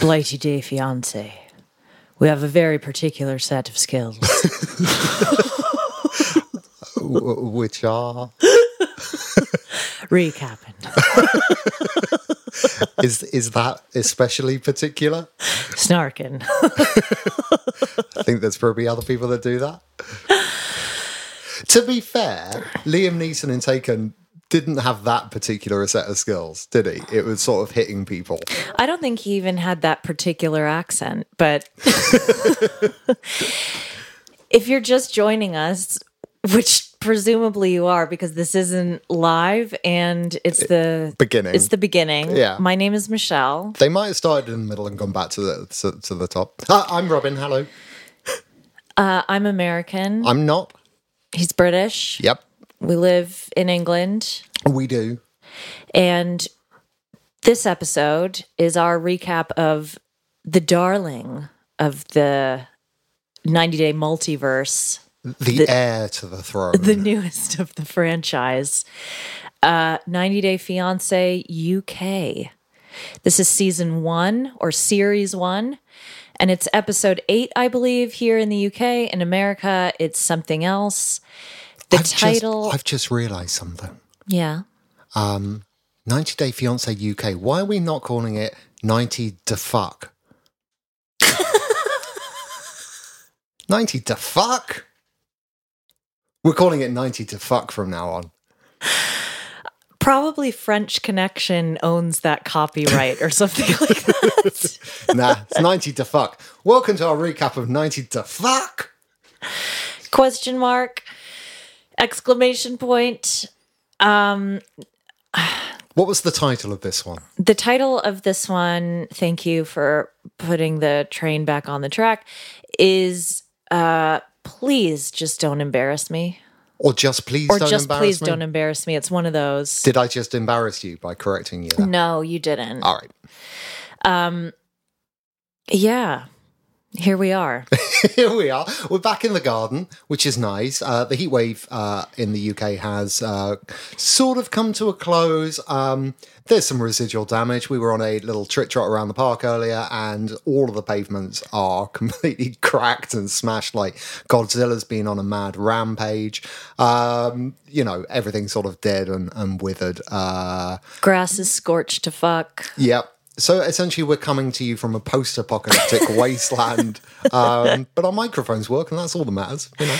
Blighty Day Fiance. We have a very particular set of skills. W- which are Recapping. is is that especially particular? Snarking. I think there's probably other people that do that. to be fair, Liam Neeson in Taken didn't have that particular set of skills, did he? It was sort of hitting people. I don't think he even had that particular accent, but if you're just joining us, which presumably you are because this isn't live and it's the Beginning. It's the beginning. Yeah. My name is Michelle. They might have started in the middle and gone back to the to, to the top. Uh, I'm Robin. Hello. Uh, I'm American. I'm not. He's British. Yep. We live in England. We do. And this episode is our recap of the darling of the 90 Day Multiverse, The, heir to the throne. the newest of the franchise. Uh, 90 Day Fiance UK. This is season one or series one. And it's episode eight, I believe, here in the UK. In America, it's something else. The I've just- title. I've just realised something. yeah. Um, 90 Day Fiance UK. Why are we not calling it 90 to fuck? 90 to fuck? We're calling it 90 to fuck from now on. Probably French Connection owns that copyright or something like that. Nah, it's 90 to fuck. Welcome to our recap of 90 to fuck. Question mark, exclamation point. Um, What was the title of this one? the title of this one, thank you for putting the train back on the track, is uh, Please Just Don't Embarrass Me. Or just please Or don't just embarrass Please me? Don't Embarrass Me. It's one of those. Did I just embarrass you by correcting you there? no, you didn't. All right. Um, yeah. Here we are. Here we are. We're back in the garden, which is nice. Uh, the heat wave uh, in the UK has uh, sort of come to a close. Um, there's some residual damage. We were on a little trick trot around the park earlier, and all of the pavements are completely cracked and smashed. Like Godzilla's been on a mad rampage. Um, you know, everything's sort of dead and, and withered. Uh, Grass is scorched to fuck. Yep. So essentially, we're coming to you from a post-apocalyptic wasteland, um, but our microphones work, and that's all that matters. You know.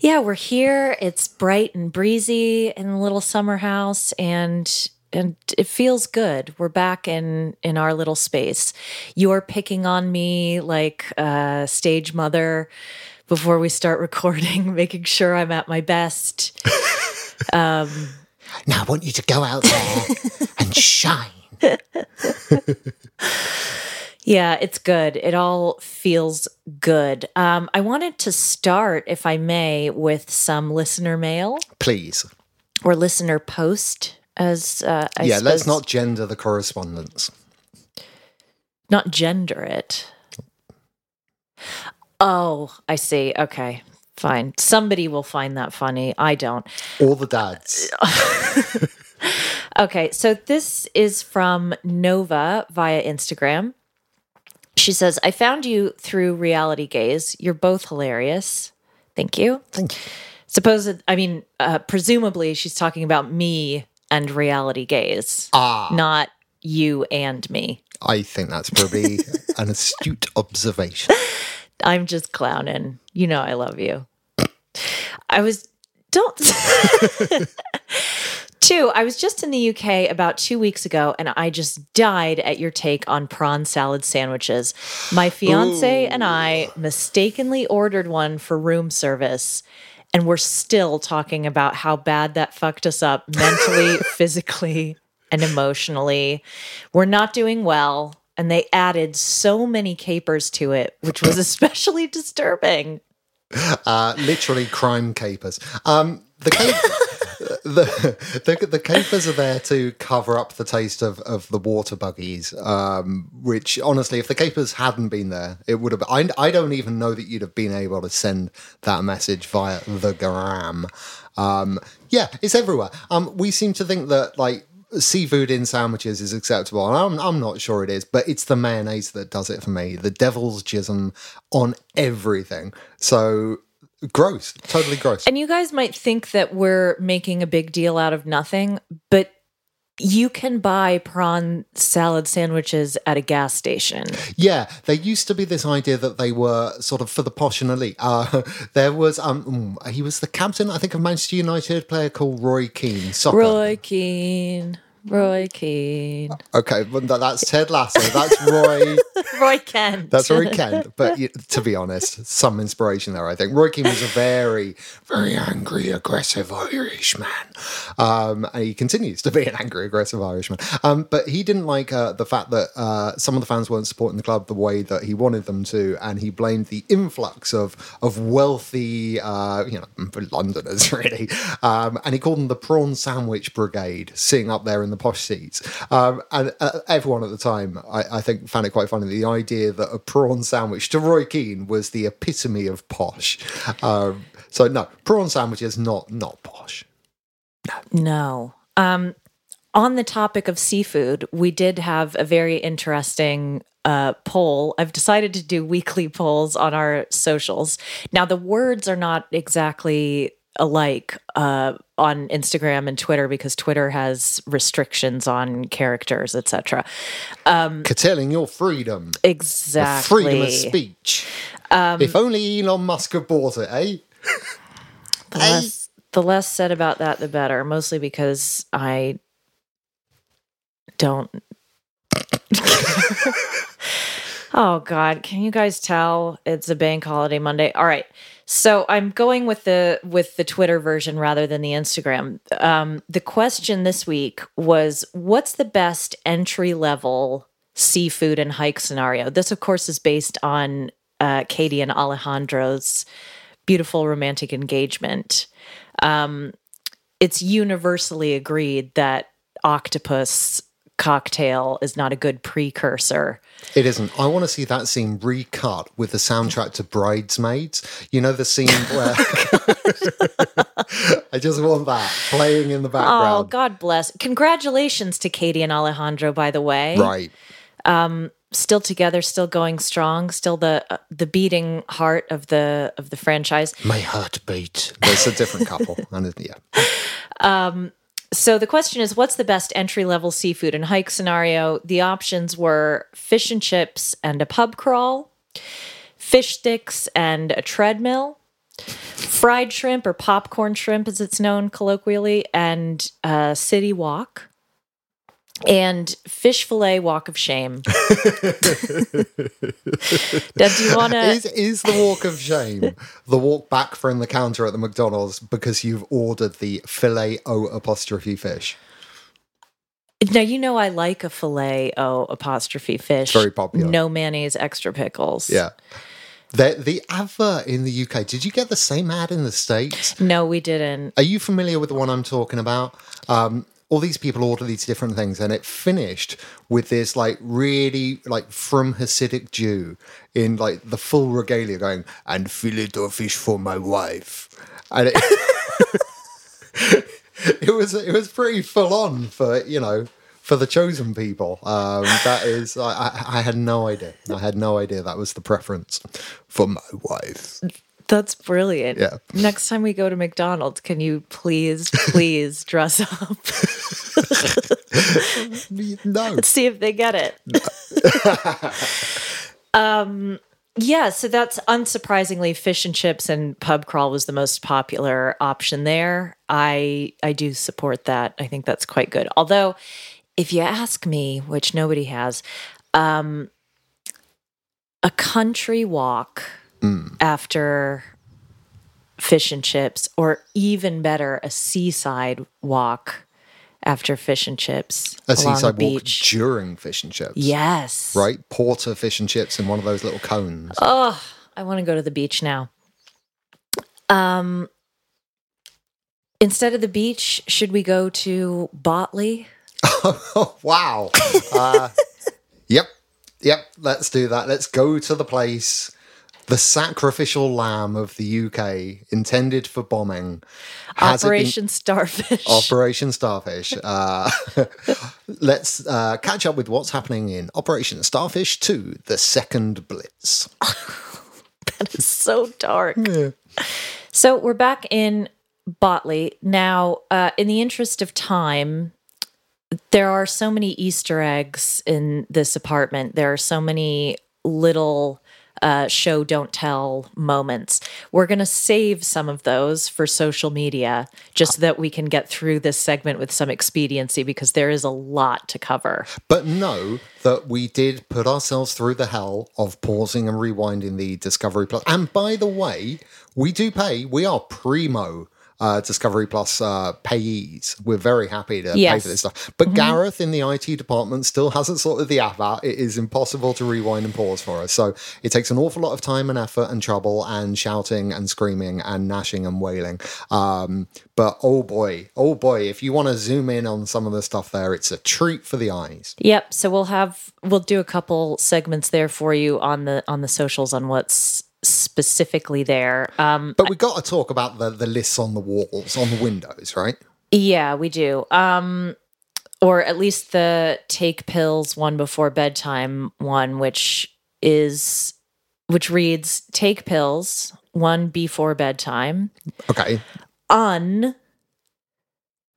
Yeah, we're here. It's bright and breezy in the little summer house and and it feels good. We're back in in our little space. You're picking on me like a stage mother before we start recording, making sure I'm at my best. Now I want you to go out there and shine. Yeah, it's good. It all feels good. Um, I wanted to start, if I may, with some listener mail Please. or listener post. As uh, I yeah, let's not gender the correspondence. not gender it. Oh, I see. Okay, fine. Somebody will find that funny. I don't. All the dads. Okay, so this is from Nova via Instagram. She says, I found you through Reality Gaze. You're both hilarious. Thank you. Thank you. Suppose, I mean, uh, presumably she's talking about me and Reality Gaze, Ah, not you and me. I think that's probably an astute observation. I'm just clowning. You know, I love you. I was, don't. Two, I was just in the UK about two weeks ago and I just died at your take on prawn salad sandwiches. My fiance and I mistakenly ordered one for room service and we're still talking about how bad that fucked us up mentally, physically, and emotionally. We're not doing well. And they added so many capers to it, which was especially disturbing. Uh, literally crime capers. Um, the, cape, the, the the capers are there to cover up the taste of, of the water buggies. Um, which honestly, if the capers hadn't been there, it would have. I, I don't even know that you'd have been able to send that message via the gram. Um, yeah, it's everywhere. Um, we seem to think that like seafood in sandwiches is acceptable, and I'm I'm not sure it is, but it's the mayonnaise that does it for me. The devil's jism on everything. So gross, totally gross. And you guys might think that we're making a big deal out of nothing, but you can buy prawn salad sandwiches at a gas station. Yeah, there used to be this idea that they were sort of for the posh and elite. Uh, there was um, he was the captain, I think, of Manchester United, player called Roy Keane. Soccer. Roy Keane. Roy Keane. Okay, but that- that's Ted Lasso. That's Roy. Roy Kent. That's Roy Kent. But to be honest, some inspiration there, I think. Roy Keane was a very, very angry, aggressive Irishman. Um, and he continues to be an angry, aggressive Irishman. Um, but he didn't like uh, the fact that uh, some of the fans weren't supporting the club the way that he wanted them to. And he blamed the influx of, of wealthy, uh, you know, Londoners, really. Um, and he called them the Prawn Sandwich Brigade, sitting up there in the posh seats. Um, and uh, everyone at the time, I, I think, found it quite funny the idea that a prawn sandwich to Roy Keane was the epitome of posh. Um, so no, prawn sandwich is not not posh. No. Um, on the topic of seafood, we did have a very interesting uh, poll. I've decided to do weekly polls on our socials. Now, the words are not exactly alike uh, on Instagram and Twitter because Twitter has restrictions on characters, etc. Um, Curtailing your freedom, the Exactly. freedom of speech. Um, if only Elon Musk had bought it, eh? The less, eh? the less said about that, the better. Mostly because I don't. oh God! Can you guys tell it's a bank holiday Monday? All right, so I'm going with the with the Twitter version rather than the Instagram. Um, the question this week was, "What's the best entry level seafood and hike scenario?" This, of course, is based on uh, Katie and Alejandro's beautiful romantic engagement. Um, it's universally agreed that octopus cocktail is not a good precursor. It isn't. I want to see that scene recut with the soundtrack to Bridesmaids. You know the scene where I just want that playing in the background. Oh. God bless. Congratulations to Katie and Alejandro, by the way. Right. Still together, still going strong, still the uh, the beating heart of the of the franchise. My heart beat. There's a different couple. and yeah. So the question is, what's the best entry level seafood and hike scenario? The options were fish and chips and a pub crawl, fish sticks and a treadmill, fried shrimp or popcorn shrimp, as it's known colloquially, and a city walk. And fish fillet walk of shame. Deb, do you want to? Is, is the walk of shame the walk back from the counter at the McDonald's because you've ordered the filet o apostrophe fish? Now you know I like a filet o apostrophe fish. Very popular. No mayonnaise, extra pickles. Yeah. The, the advert in the UK, did you get the same ad in the States? No, we didn't. Are you familiar with the one I'm talking about? Um, all these people order these different things, and it finished with this like really like from Hasidic Jew in like the full regalia going and fillet of fish for my wife, and it, it was it was pretty full on for you know for the chosen people. Um, that is, I, I, I had no idea. I had no idea that was the preference for my wife. That's brilliant. Yeah. Next time we go to McDonald's, can you please, please dress up? No, Let's see if they get it. um, yeah, so that's unsurprisingly fish and chips and pub crawl was the most popular option there. I I do support that. I think that's quite good. Although, if you ask me, which nobody has, um, a country walk after fish and chips, or even better, a seaside walk after fish and chips a seaside walk during fish and chips. Yes. right? Porter fish and chips in one of those little cones. Oh, I want to go to the beach now. Um, instead of the beach, should we go to Botley? Oh, wow. Uh, yep. Yep. Let's do that. Let's go to the place, the sacrificial lamb of the UK, intended for bombing. It been- Operation Starfish. Operation Starfish. Uh, let's uh, catch up with what's happening in Operation Starfish 2, the second blitz. That is so dark. So we're back in Botley. Now, uh, in the interest of time, there are so many Easter eggs in this apartment. There are so many little uh, show don't tell moments. We're going to save some of those for social media just so that we can get through this segment with some expediency because there is a lot to cover. But know that we did put ourselves through the hell of pausing and rewinding the Discovery Plus. And by the way, we do pay. We are primo uh, Discovery Plus uh, payees. We're very happy to pay for this stuff. But Gareth in the IT department still hasn't sorted the app out. It is impossible to rewind and pause for us. So it takes an awful lot of time and effort and trouble and shouting and screaming and gnashing and wailing. Um, but oh boy, oh boy, if you want to zoom in on some of the stuff there, it's a treat for the eyes. Yep. So we'll have we'll do a couple segments there for you on the on the socials on what's specifically there. Um But we got to talk about the the lists on the walls, on the windows, right? yeah, we do. Um or at least the take pills one before bedtime one which is which reads take pills one before bedtime Okay. un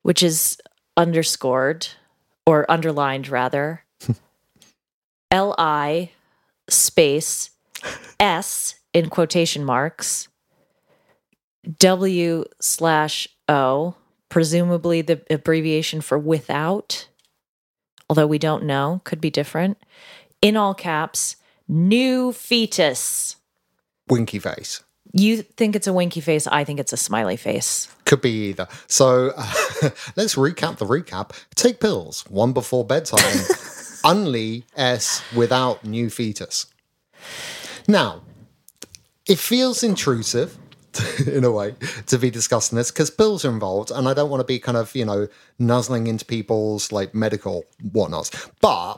which is underscored or underlined rather li space s in quotation marks w slash o presumably the abbreviation for without although we don't know could be different in all caps new fetus Winky face. you think it's a winky face i think it's a smiley face Could be either. So uh, let's recap the recap. Take pills, one before bedtime. Only S without new fetus. Now, it feels intrusive in a way to be discussing this because pills are involved and I don't want to be kind of, you know, nuzzling into people's like medical whatnots. But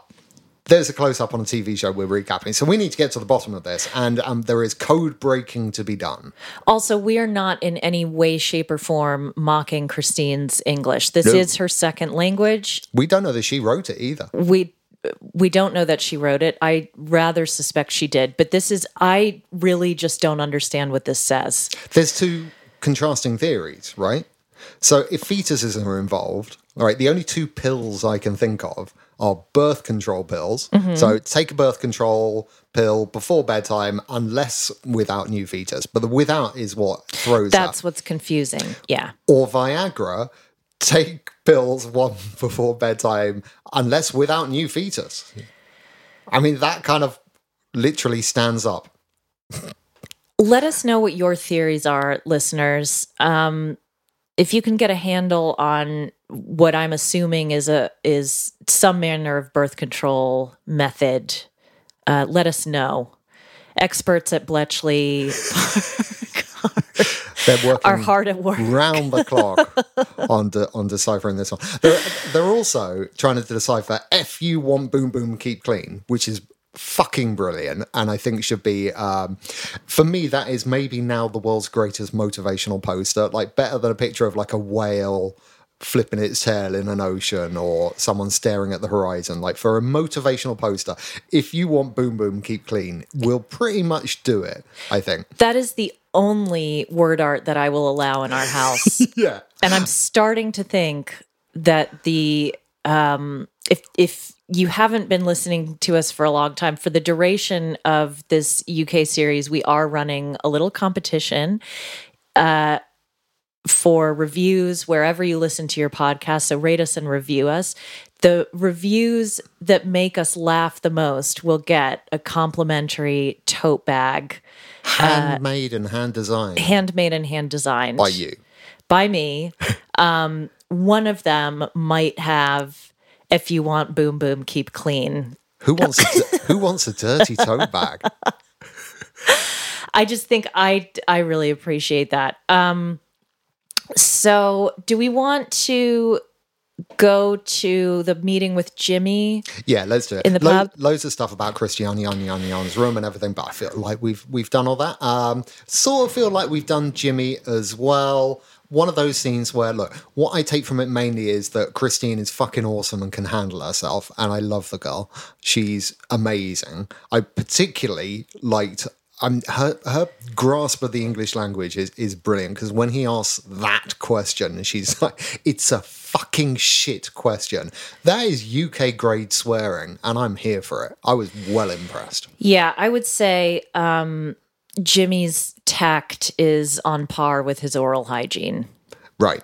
there's a close up on a TV show we're recapping. So we need to get to the bottom of this. And um, there is code breaking to be done. Also, we are not in any way, shape, or form mocking Christine's English. This No. is her second language. We don't know that she wrote it either. We we don't know that she wrote it. I rather suspect she did, but this is I really just don't understand what this says. There's two contrasting theories, right? So if fetuses are involved, all right, the only two pills I can think of are birth control pills. Mm-hmm. So take a birth control pill before bedtime, unless without new fetus. But the without is what throws That's up. what's confusing. Yeah. Or Viagra, take pills one before bedtime, unless without new fetus. I mean, that kind of literally stands up. Let us know what your theories are, listeners. Um, if you can get a handle on what I'm assuming is a is some manner of birth control method, uh, let us know. Experts at Bletchley They're working are hard at work. round the clock on de- on deciphering this one. They're, they're also trying to decipher if you want boom boom keep clean, which is fucking brilliant and I think should be um for me that is maybe now the world's greatest motivational poster like better than a picture of like a whale flipping its tail in an ocean or someone staring at the horizon like for a motivational poster if you want boom boom keep clean we'll pretty much do it I think That is the only word art that I will allow in our house. yeah and I'm starting to think that the um, if if you haven't been listening to us for a long time, for the duration of this UK series, we are running a little competition. Uh, for reviews wherever you listen to your podcast. So rate us and review us. The reviews that make us laugh the most will get a complimentary tote bag, handmade and hand designed handmade and hand designed by you by me. Um, one of them might have if you want boom boom keep clean. Who wants a, who wants a dirty tote bag? I just think I I really appreciate that. Um, so do we want to go to the meeting with Jimmy? Yeah, let's do it. In the Lo- pub? loads of stuff about Christiane Yanyan's room and everything, but I feel like we've we've done all that. Um, sort of feel like we've done Jimmy as well. One of those scenes where, look, what I take from it mainly is that Christine is fucking awesome and can handle herself, and I love the girl. She's amazing. I particularly liked um, her her grasp of the English language is, is brilliant because when he asks that question, she's like, "It's a fucking shit question." That is UK grade swearing, and I'm here for it. I was well impressed. Yeah, I would say um, Jimmy's tact is on par with his oral hygiene. Right.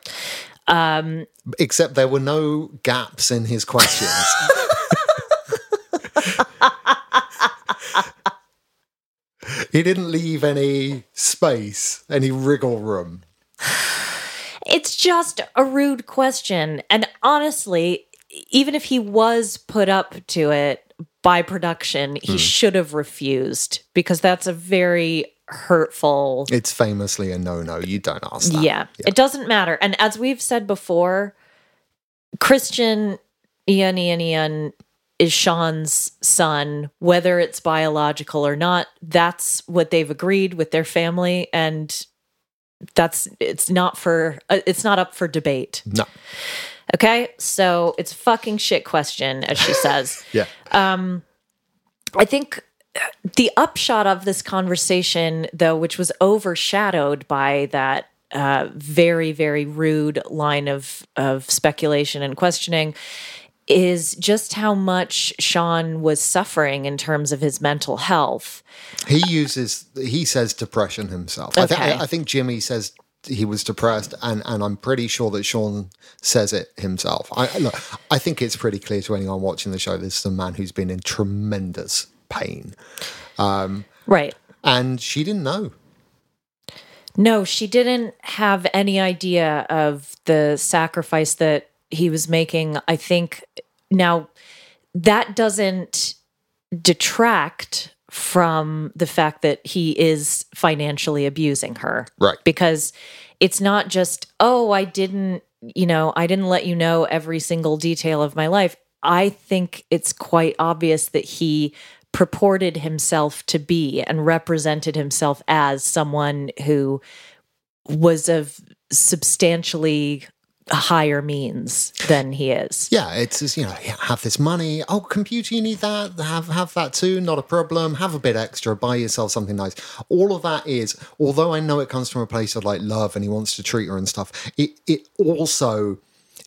Um, Except there were no gaps in his questions. he didn't leave any space, any wriggle room. It's just a rude question. And honestly, even if he was put up to it by production, he hmm. should have refused because that's a very hurtful. It's famously a no-no. You don't ask that. Yeah, it doesn't matter. And as we've said before, Christian Ian Ian Ian is Sean's son, whether it's biological or not. That's what they've agreed with their family, and that's it's not for uh, it's not up for debate. No. Okay, so it's a fucking shit question, as she says. Yeah. Um, I think the upshot of this conversation, though, which was overshadowed by that uh, very, very rude line of of speculation and questioning, is just how much Sean was suffering in terms of his mental health. He uses he says depression himself. I, think, I think Jimmy says he was depressed, and, and I'm pretty sure that Sean says it himself. I look, I think it's pretty clear to anyone watching the show. This is a man who's been in tremendous pain, um, Right. and she didn't know. No, she didn't have any idea of the sacrifice that he was making. I think now that doesn't detract from the fact that he is financially abusing her. Right. Because it's not just, oh, I didn't, you know, I didn't let you know every single detail of my life. I think it's quite obvious that he purported himself to be and represented himself as someone who was of substantially higher means than he is. Yeah, it's just, you know, have this money. Oh, computer, you need that. Have have that too. Not a problem. Have a bit extra. Buy yourself something nice. All of that is, although I know it comes from a place of like love, and he wants to treat her and stuff. It it also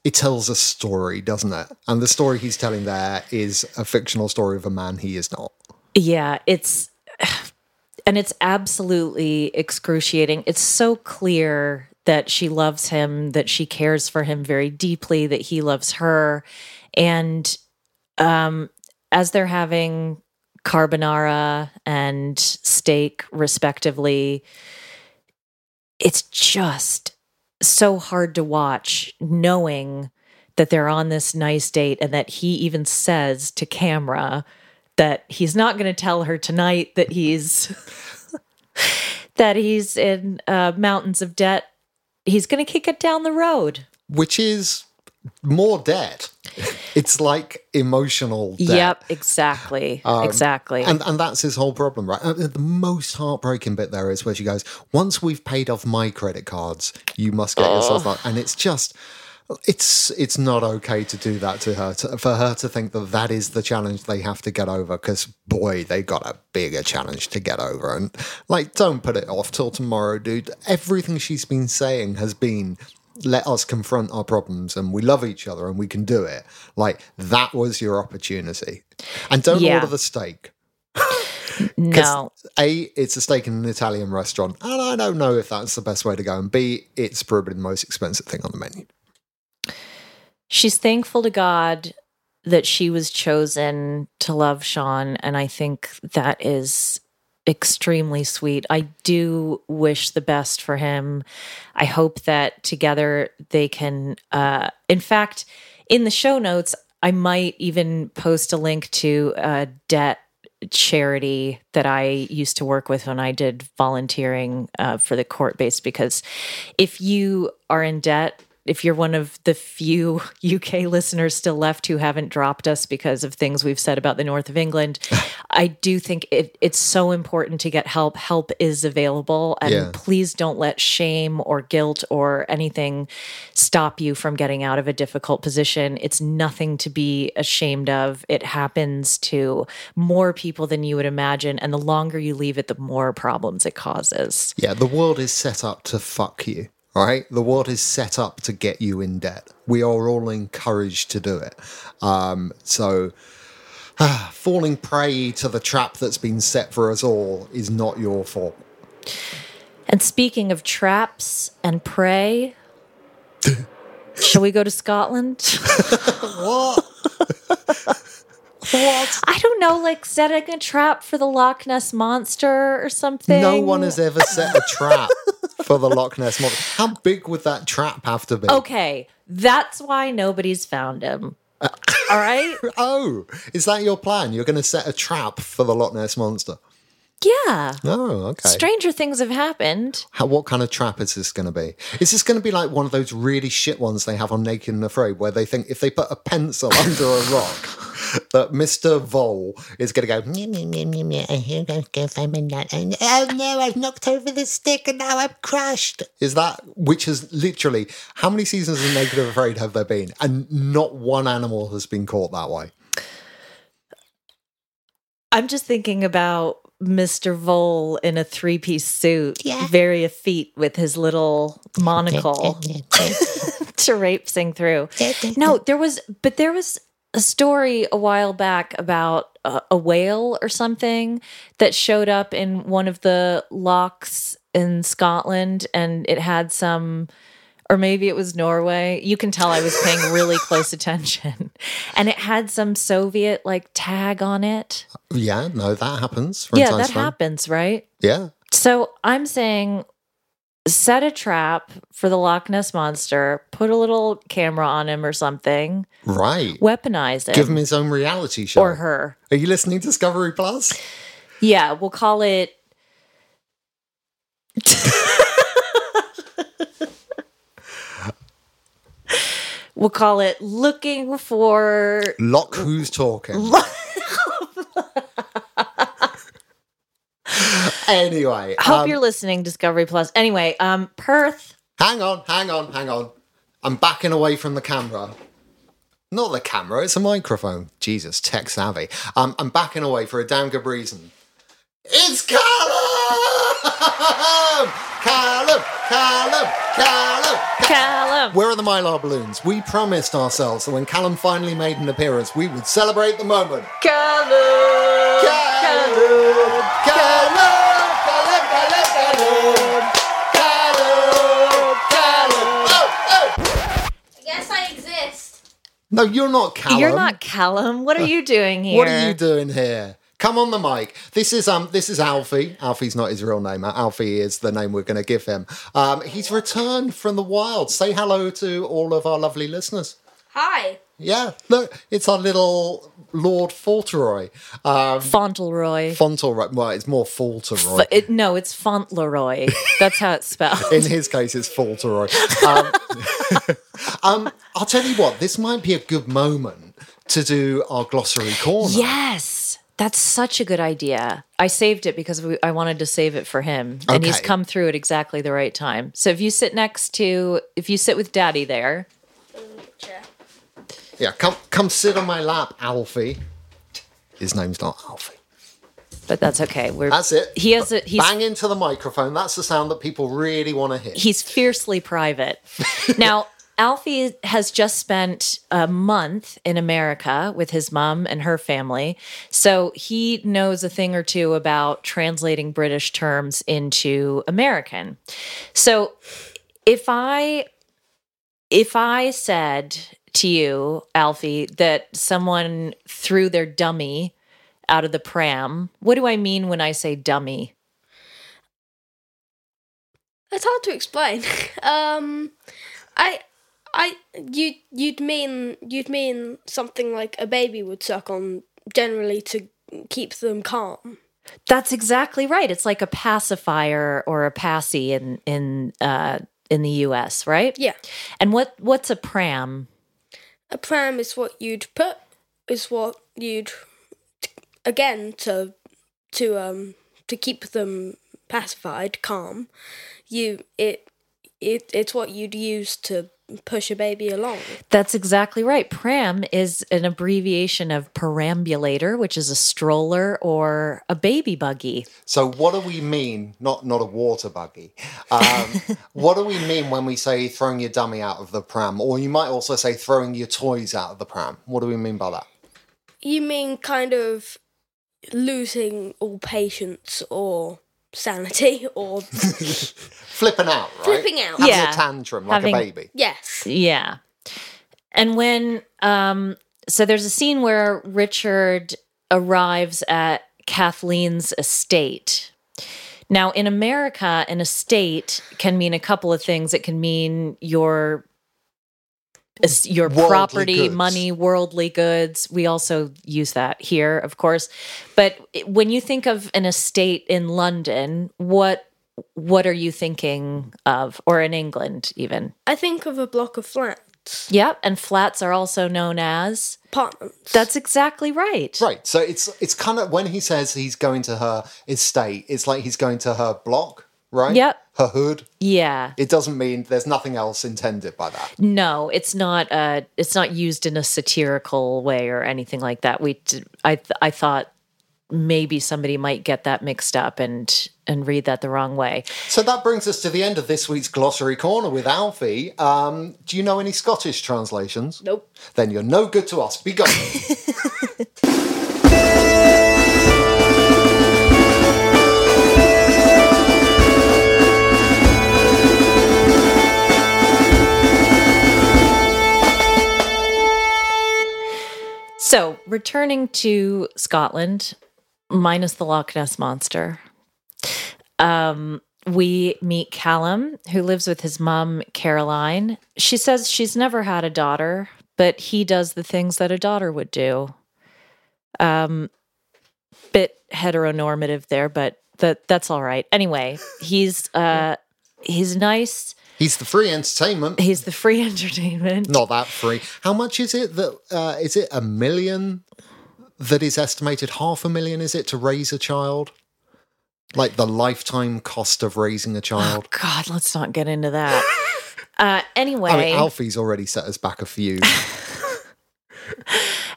it tells a story, doesn't it? And the story he's telling there is a fictional story of a man he is not. Yeah, it's and it's absolutely excruciating. It's so clear that she loves him, that she cares for him very deeply, that he loves her. And um as they're having carbonara and steak respectively, it's just so hard to watch knowing that they're on this nice date and that he even says to camera that he's not going to tell her tonight that he's that he's in uh, mountains of debt. He's going to kick it down the road. which is more debt. It's like emotional debt. Yep, exactly. exactly. And and that's his whole problem, right? Uh, The most heartbreaking bit there is where she goes, "Once we've paid off my credit cards, you must get yourself out." And it's just, it's it's not okay to do that to her. To, for her to think that that is the challenge they have to get over, because boy, they got a bigger challenge to get over. And like, don't put it off till tomorrow, dude. Everything she's been saying has been. Let us confront our problems and we love each other and we can do it. Like, that was your opportunity. And don't Yeah. order the steak no. A, it's a steak in an Italian restaurant, and I don't know if that's the best way to go. And B, it's probably the most expensive thing on the menu. She's thankful to God that she was chosen to love Sean. And I think that is extremely sweet. I do wish the best for him. I hope that together they can, uh, in fact, in the show notes, I might even post a link to a debt charity that I used to work with when I did volunteering uh, for the court base. Because if you are in debt, if you're one of the few UK listeners still left who haven't dropped us because of things we've said about the north of England, I do think it, it's so important to get help. Help is available, and Yeah. please don't let shame or guilt or anything stop you from getting out of a difficult position. It's nothing to be ashamed of. It happens to more people than you would imagine, and the longer you leave it, the more problems it causes. Yeah, the world is set up to fuck you, all right? The world is set up to get you in debt. We are all encouraged to do it. Um, so, falling prey to the trap that's been set for us all is not your fault. And speaking of traps and prey, shall we go to Scotland? What? what? I don't know, like setting a trap for the Loch Ness monster or something. No one has ever set a trap for the Loch Ness monster. How big would that trap have to be? Okay, that's why nobody's found him. Uh, All right? Oh, is that your plan? You're going to set a trap for the Loch Ness monster? Yeah. Oh, okay. Stranger things have happened. How, what kind of trap is this going to be? Is this going to be like one of those really shit ones they have on Naked and Afraid, where they think if they put a pencil under a rock, that Mister Vole is going to go? "Meow, meow, meow, meow, here goes go find my nut. And, oh no, I've knocked over the stick and now I'm crushed. Is that which is literally how many seasons of Naked and Afraid have there been, and not one animal has been caught that way? I'm just thinking about Mr. Vole in a three piece suit, very effete with his little monocle to rape sing through. No, there was, but there was a story a while back about a, a whale or something that showed up in one of the locks in Scotland and it had some. Or maybe it was Norway. You can tell I was paying really close attention. And it had some Soviet like tag on it. Yeah, no, that happens. From Yeah, time that to time. happens, right? Yeah, So I'm saying set a trap for the Loch Ness monster, put a little camera on him or something, right. weaponize it. Give him his own reality show. or her. Are you listening to Discovery Plus? Yeah, we'll call it We'll call it looking for Lock who's talking. anyway, I hope um, you're listening, Discovery Plus. Anyway, um Perth. hang on, hang on, hang on. I'm backing away from the camera. Not the camera, it's a microphone. Jesus, tech savvy. Um, I'm backing away for a damn good reason. It's Calum! Calum! Calum! Calum! Calum. Where are the Mylar balloons? We promised ourselves that when Calum finally made an appearance, we would celebrate the moment. Calum. Calum! Calum! Calum! Calum! Calum! Calum! Oh, oh! Yes, I exist. No, you're not Calum. You're not Calum. What are you doing here? What are you doing here? Come on the mic. This is um this is Alfie. Alfie's not his real name. Alfie is the name we're going to give him. Um, he's returned from the wild. Say hello to all of our lovely listeners. Hi. Yeah, look, it's our little Lord Fauntleroy. Um, Fauntleroy. Fauntleroy. Well, it's more Fauntleroy. F- it, no, it's Fauntleroy. That's how it's spelled. In his case, it's Fauntleroy. Um, um, I'll tell you what, this might be a good moment to do our glossary corner. Yes, that's such a good idea. I saved it because we, I wanted to save it for him, and he's come through at exactly the right time. So if you sit next to, if you sit with Daddy there, Yeah, come come sit on my lap, Alfie. His name's not Alfie. but that's okay. We're That's it. He has a he's Bang into the microphone. That's the sound that people really want to hear. he's fiercely private. now, Alfie has just spent a month in America with his mom and her family. So he knows a thing or two about translating British terms into American. So if I if I said to you, Alfie, that someone threw their dummy out of the pram, what do I mean when I say dummy? It's hard to explain. um, I, I, you, you'd mean you'd mean something like a baby would suck on generally to keep them calm. That's exactly right. It's like a pacifier or a passy in in uh, in the U.S., right? Yeah. And what what's a pram? A pram is what you'd put is what you'd again to to um to keep them pacified, calm. You it it it's what you'd use to push a baby along. That's exactly right. Pram is an abbreviation of perambulator, which is a stroller or a baby buggy. So, what do we mean? Not not a water buggy. Um, what do we mean when we say throwing your dummy out of the pram? Or you might also say throwing your toys out of the pram. What do we mean by that? You mean kind of losing all patience or sanity or Flipping out, right? Flipping out. Having Yeah. a tantrum like Having- a baby. yes. Yeah. And when um so there's a scene where Richard arrives at Kathleen's estate. Now in America, an estate can mean a couple of things. It can mean your es- your Worldly property, goods. money, worldly goods. We also use that here, of course. But when you think of an estate in London, what what are you thinking of or in England even? I think of a block of flats. Yep, and flats are also known as. Apartments. That's exactly right. Right. So it's it's kind of when he says he's going to her estate, it's like he's going to her block, right? Yep. Her hood. Yeah. It doesn't mean there's nothing else intended by that. No, it's not. Uh, it's not used in a satirical way or anything like that. We, d- I, th- I thought maybe somebody might get that mixed up and and read that the wrong way. So that brings us to the end of this week's glossary corner with Alfie. Um, do you know any Scottish translations? Nope. Then you're no good to us. Be gone. So, returning to Scotland, minus the Loch Ness monster, um, we meet Calum, who lives with his mom, Caroline. She says she's never had a daughter, but he does the things that a daughter would do. Um, bit heteronormative there, but that that's all right. Anyway, he's uh, he's nice. He's the free entertainment. He's the free entertainment. Not that free. How much is it that uh, is it a million that is estimated half a million is it to raise a child? Like the lifetime cost of raising a child. God, let's not get into that. Uh, anyway, I mean, Alfie's already set us back a few.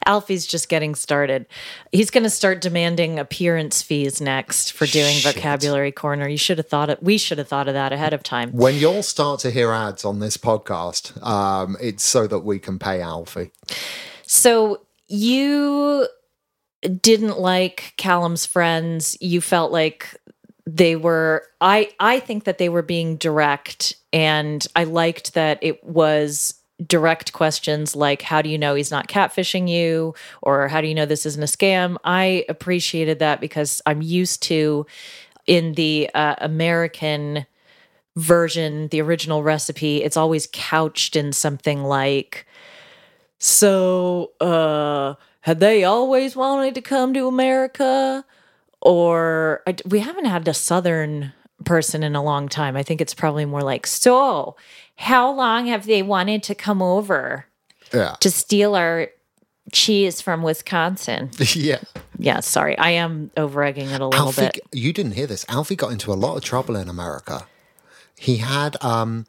Alfie's just getting started. He's going to start demanding appearance fees next for doing Shit. vocabulary corner. You should have thought it. We should have thought of that ahead of time. when you'll start to hear ads on this podcast, um, it's so that we can pay Alfie. So you didn't like Calum's friends. You felt like they were I I think that they were being direct and I liked that it was direct questions like how do you know he's not catfishing you or how do you know this isn't a scam? I appreciated that because I'm used to in the uh, American version, the original recipe, it's always couched in something like So, uh, had they always wanted to come to America? Or we haven't had a Southern person in a long time. I think it's probably more like, so how long have they wanted to come over Yeah. to steal our cheese from Wisconsin? yeah. yeah, sorry. I am over egging it a little Alfie, bit. you didn't hear this. Alfie got into a lot of trouble in America. He had um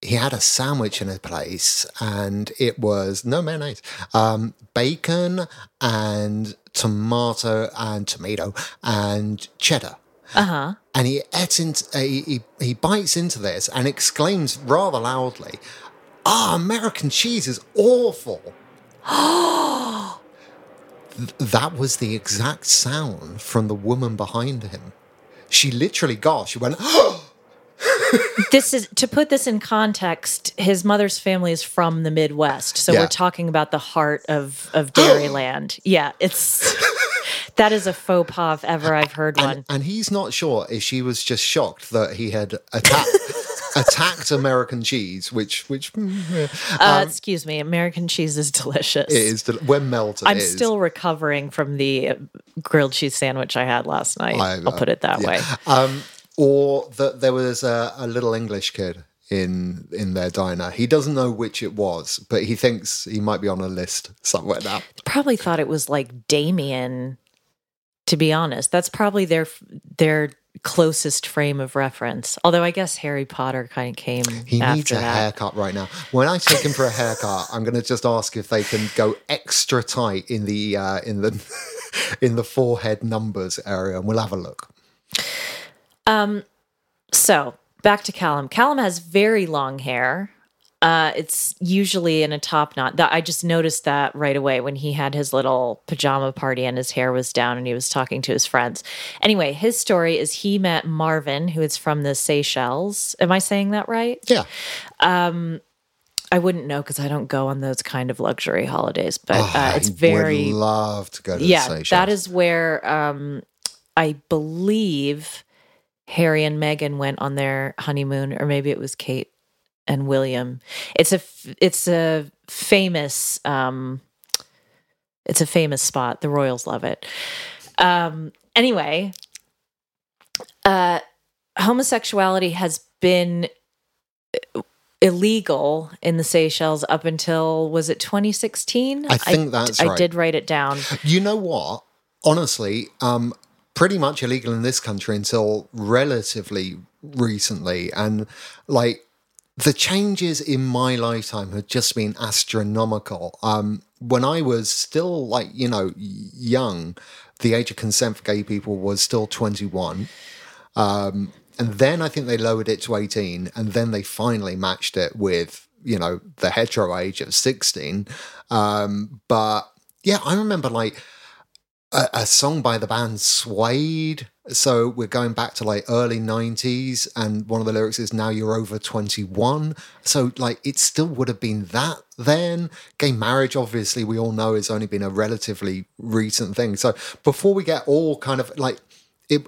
he had a sandwich in a place and it was no mayonnaise, um, bacon and tomato and tomato and cheddar. Uh huh. And he into, uh, he, he bites into this and exclaims rather loudly, "Ah, American cheese is awful." Th- that was the exact sound from the woman behind him. She literally got. She went. this is to put this in context his mother's family is from the midwest so Yeah. we're talking about the heart of of dairyland yeah it's that is a faux pas if ever i've heard one and, and he's not sure if she was just shocked that he had attacked attacked American cheese, which which mm, uh, excuse me american cheese is delicious it is del- when melted. i'm still recovering from the uh, grilled cheese sandwich i had last night I- i'll put it that yeah. way Um, or that there was a, a little English kid in in their diner. He doesn't know which it was, but he thinks he might be on a list somewhere now. probably thought it was like damien to be honest that's probably their their closest frame of reference although i guess harry potter kind of came He after needs a that. haircut right now. When I take him for a haircut, I'm going to just ask if they can go extra tight in the uh, in the in the forehead numbers area, and we'll have a look. Um, so back to Calum. Calum has very long hair. Uh, it's usually in a top knot. That I just noticed that right away when he had his little pajama party and his hair was down and he was talking to his friends. Anyway, his story is he met Marvin, who is from the Seychelles. Am I saying that right? Yeah, I wouldn't know because I don't go on those kind of luxury holidays, but Oh, uh, it's I very would love to go to yeah, the Seychelles. that is where um, I believe Harry and Meghan went on their honeymoon, or maybe it was Kate and William. It's a it's a famous um, it's a famous spot. The royals love it. Um, anyway, uh, homosexuality has been illegal in the Seychelles up until was it 2016? I think that's I right. did write it down. You know what? Honestly, um, pretty much illegal in this country until relatively recently, and like the changes in my lifetime have just been astronomical. Um, when I was still like you know young, the age of consent for gay people was still twenty one. Um, and then I think they lowered it to 18, and then they finally matched it with, you know, the hetero age of 16. Um, but yeah, I remember like a, a song by the band Suede. So we're going back to like early 90s, and one of the lyrics is Now You're Over 21. So, like, it still would have been that then. Gay marriage, obviously, we all know has only been a relatively recent thing. So, before we get all kind of like, it,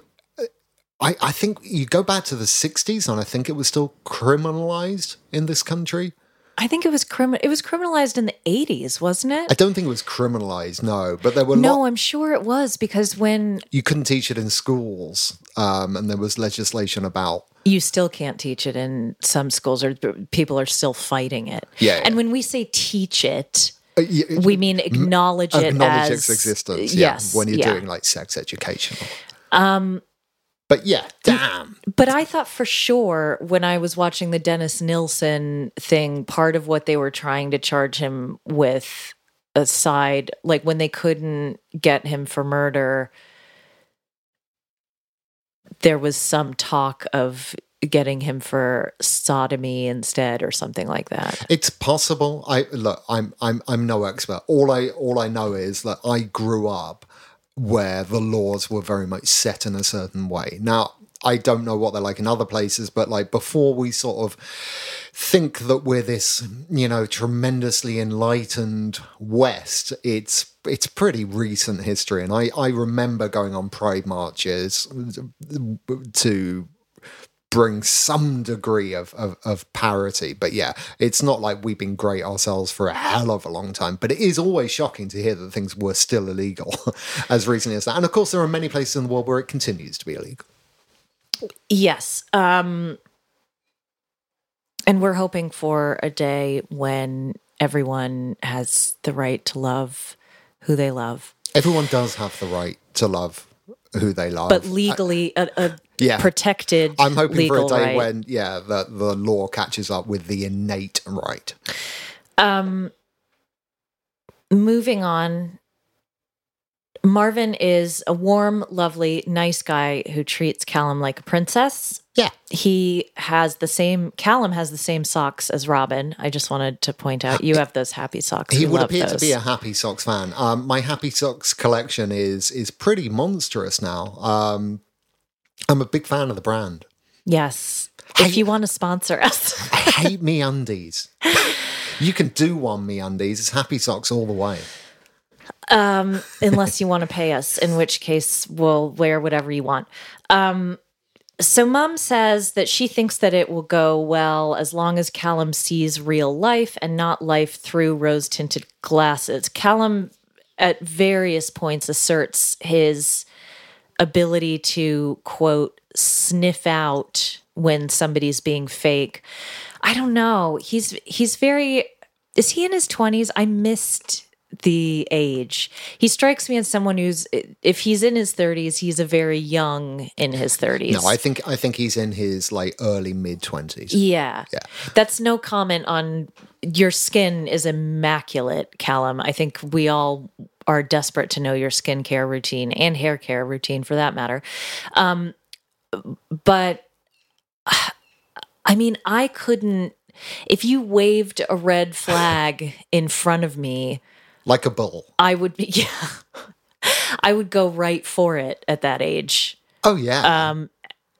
I, I think you go back to the 60s and I think it was still criminalized in this country. I think it was criminal. It was criminalized in the eighties, wasn't it? I don't think it was criminalized, no, but there were No, lot, I'm sure it was because when you couldn't teach it in schools, um, and there was legislation about you still can't teach it in some schools, or people are still fighting it. Yeah, yeah. And when we say teach it, uh, y- we mean acknowledge it acknowledge as its existence. Yeah, Yes, when you're yeah. doing like sex education. Um, But yeah, damn. But I thought for sure when I was watching the Dennis Nilsen thing, part of what they were trying to charge him with, aside, like when they couldn't get him for murder, there was some talk of getting him for sodomy instead or something like that. It's possible. I look. I'm I'm I'm no expert. All I all I know is that I grew up where the laws were very much set in a certain way. Now I don't know what they're like in other places, but like before we sort of think that we're this, you know, tremendously enlightened West, it's it's pretty recent history. And I, I remember going on pride marches to bring some degree of, of, of parity. But yeah, it's not like we've been great ourselves for a hell of a long time. But it is always shocking to hear that things were still illegal as recently as that. And of course, there are many places in the world where it continues to be illegal. Yes. Um, and we're hoping for a day when everyone has the right to love who they love. Everyone does have the right to love who they love. But legally, a, a Yeah. protected I'm hoping for a day right. when, yeah, the, the law catches up with the innate right. Um, moving on. Marvin is a warm, lovely, nice guy who treats Calum like a princess. Yeah. He has the same, Calum has the same socks as Robin. I just wanted to point out you have those happy socks. He We would appear to be a Happy Socks fan. Um, my Happy Socks collection is is pretty monstrous now. Um, I'm a big fan of the brand. Yes. Hey- If you want to sponsor us. I hate MeUndies. You can do one MeUndies. It's Happy Socks all the way. um, unless you want to pay us, in which case we'll wear whatever you want. Um, so mom says that she thinks that it will go well as long as Calum sees real life and not life through rose tinted glasses. Calum at various points asserts his ability to quote sniff out when somebody's being fake. I don't know. He's he's very is he in his 20s? I missed the age. He strikes me as someone who's if he's in his 30s, he's a very young in his 30s. No, I think I think he's in his like early mid twenties. Yeah. Yeah. That's no comment on your skin is immaculate, Calum. I think we all are desperate to know your skincare routine and hair care routine for that matter. Um, but I mean, I couldn't, if you waved a red flag in front of me, Like a bull. I would be, yeah, I would go right for it at that age. Oh yeah. Um,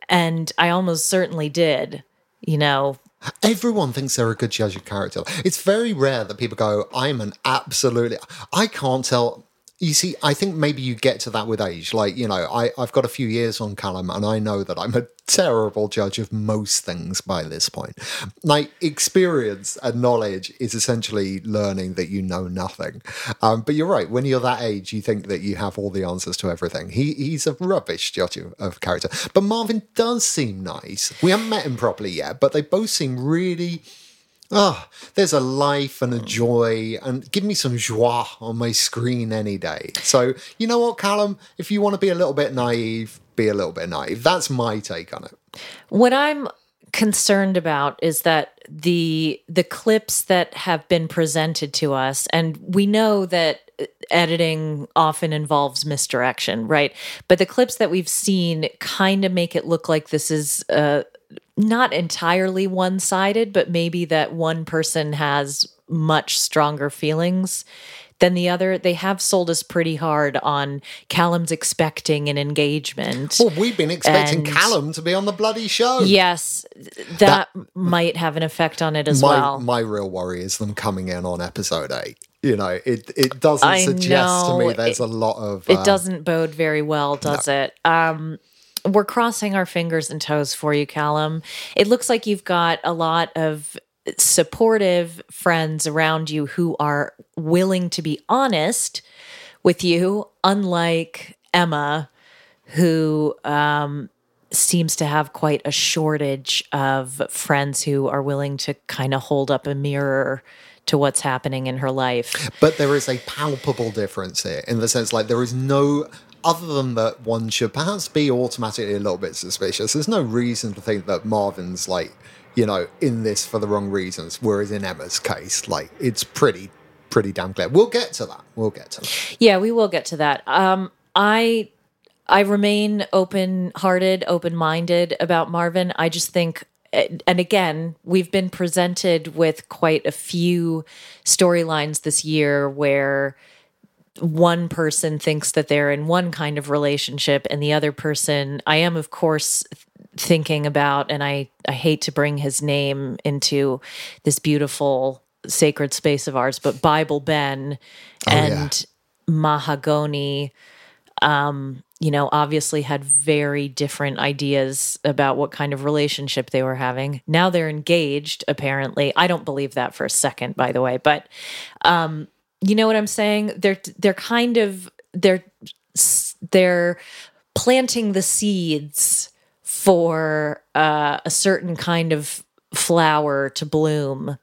and I almost certainly did, you know, Everyone thinks they're a good judge of character. It's very rare that people go, I'm an absolutely I can't tell you see, I think maybe you get to that with age. Like, you know, I, I've got a few years on Calum and I know that I'm a terrible judge of most things by this point. Like, experience and knowledge is essentially learning that you know nothing. Um, but you're right, when you're that age, you think that you have all the answers to everything. He He's a rubbish judge of, of character. But Marvin does seem nice. We haven't met him properly yet, but they both seem really. Oh, there's a life and a mm. joy, and give me some joie on my screen any day. So, you know what, Calum? If you want to be a little bit naive, be a little bit naive. That's my take on it. What I'm concerned about is that the the clips that have been presented to us and we know that uh, editing often involves misdirection, right? But the clips that we've seen kind of make it look like this is uh not entirely one-sided, but maybe that one person has much stronger feelings than the other. They have sold us pretty hard on Calum's expecting an engagement. Well, we've been expecting And- Callum to be on the bloody show. Yes, th- that, might have an effect on it as my, well. my real worry is them coming in on episode eight. You know, it it doesn't I suggest to me there's It- a lot of. it uh, doesn't bode very well, does it? Um, we're crossing our fingers and toes for you, Calum. It looks like you've got a lot of supportive friends around you who are willing to be honest with you, unlike Emma, who um, seems to have quite a shortage of friends who are willing to kind of hold up a mirror to what's happening in her life. But there is a palpable difference here in the sense like there is no other than that one should perhaps be automatically a little bit suspicious. There's no reason to think that Marvin's like, you know, in this for the wrong reasons, whereas in Emma's case, like it's pretty pretty damn clear. We'll get to that. We'll get to that. Yeah, we will get to that. Um, I I remain open hearted, open minded about Marvin. I just think, and again, we've been presented with quite a few storylines this year where one person thinks that they're in one kind of relationship and the other person I am of course thinking about and I I hate to bring his name into this beautiful sacred space of ours but Bible Ben Oh, yeah. and Mahogany um, you know, obviously had very different ideas about what kind of relationship they were having. Now they're engaged, apparently. I don't believe that for a second, by the way, but um, you know what I'm saying? They're they're kind of they're they're planting the seeds for uh, a certain kind of flower to bloom.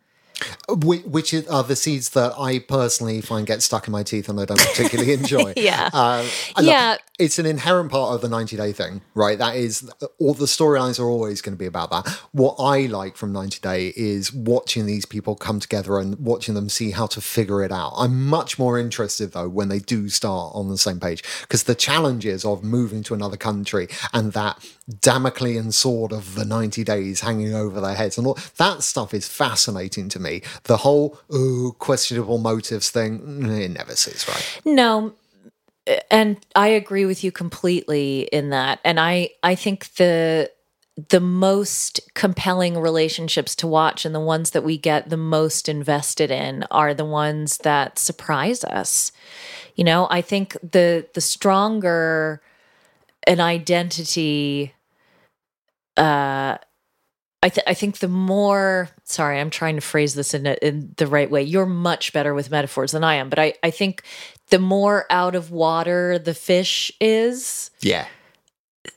Whi- Which are the seeds that I personally find get stuck in my teeth and I don't particularly enjoy. Yeah. Uh, look, Yeah. it's an inherent part of the 90 day thing, right? That is, all the storylines are always going to be about that. What I like from 90 Day is watching these people come together and watching them see how to figure it out. I'm much more interested, though, when they do start on the same page because the challenges of moving to another country and that Damoclean sword of the 90 days hanging over their heads and all that stuff is fascinating to me. The whole oh, questionable motives thing, mm, it never sits right. No, and I agree with you completely in that. And I I think the the most compelling relationships to watch and the ones that we get the most invested in are the ones that surprise us. You know, I think the the stronger an identity uh I, th- I think the more sorry i'm trying to phrase this in, a, in the right way you're much better with metaphors than i am but I, I think the more out of water the fish is Yeah.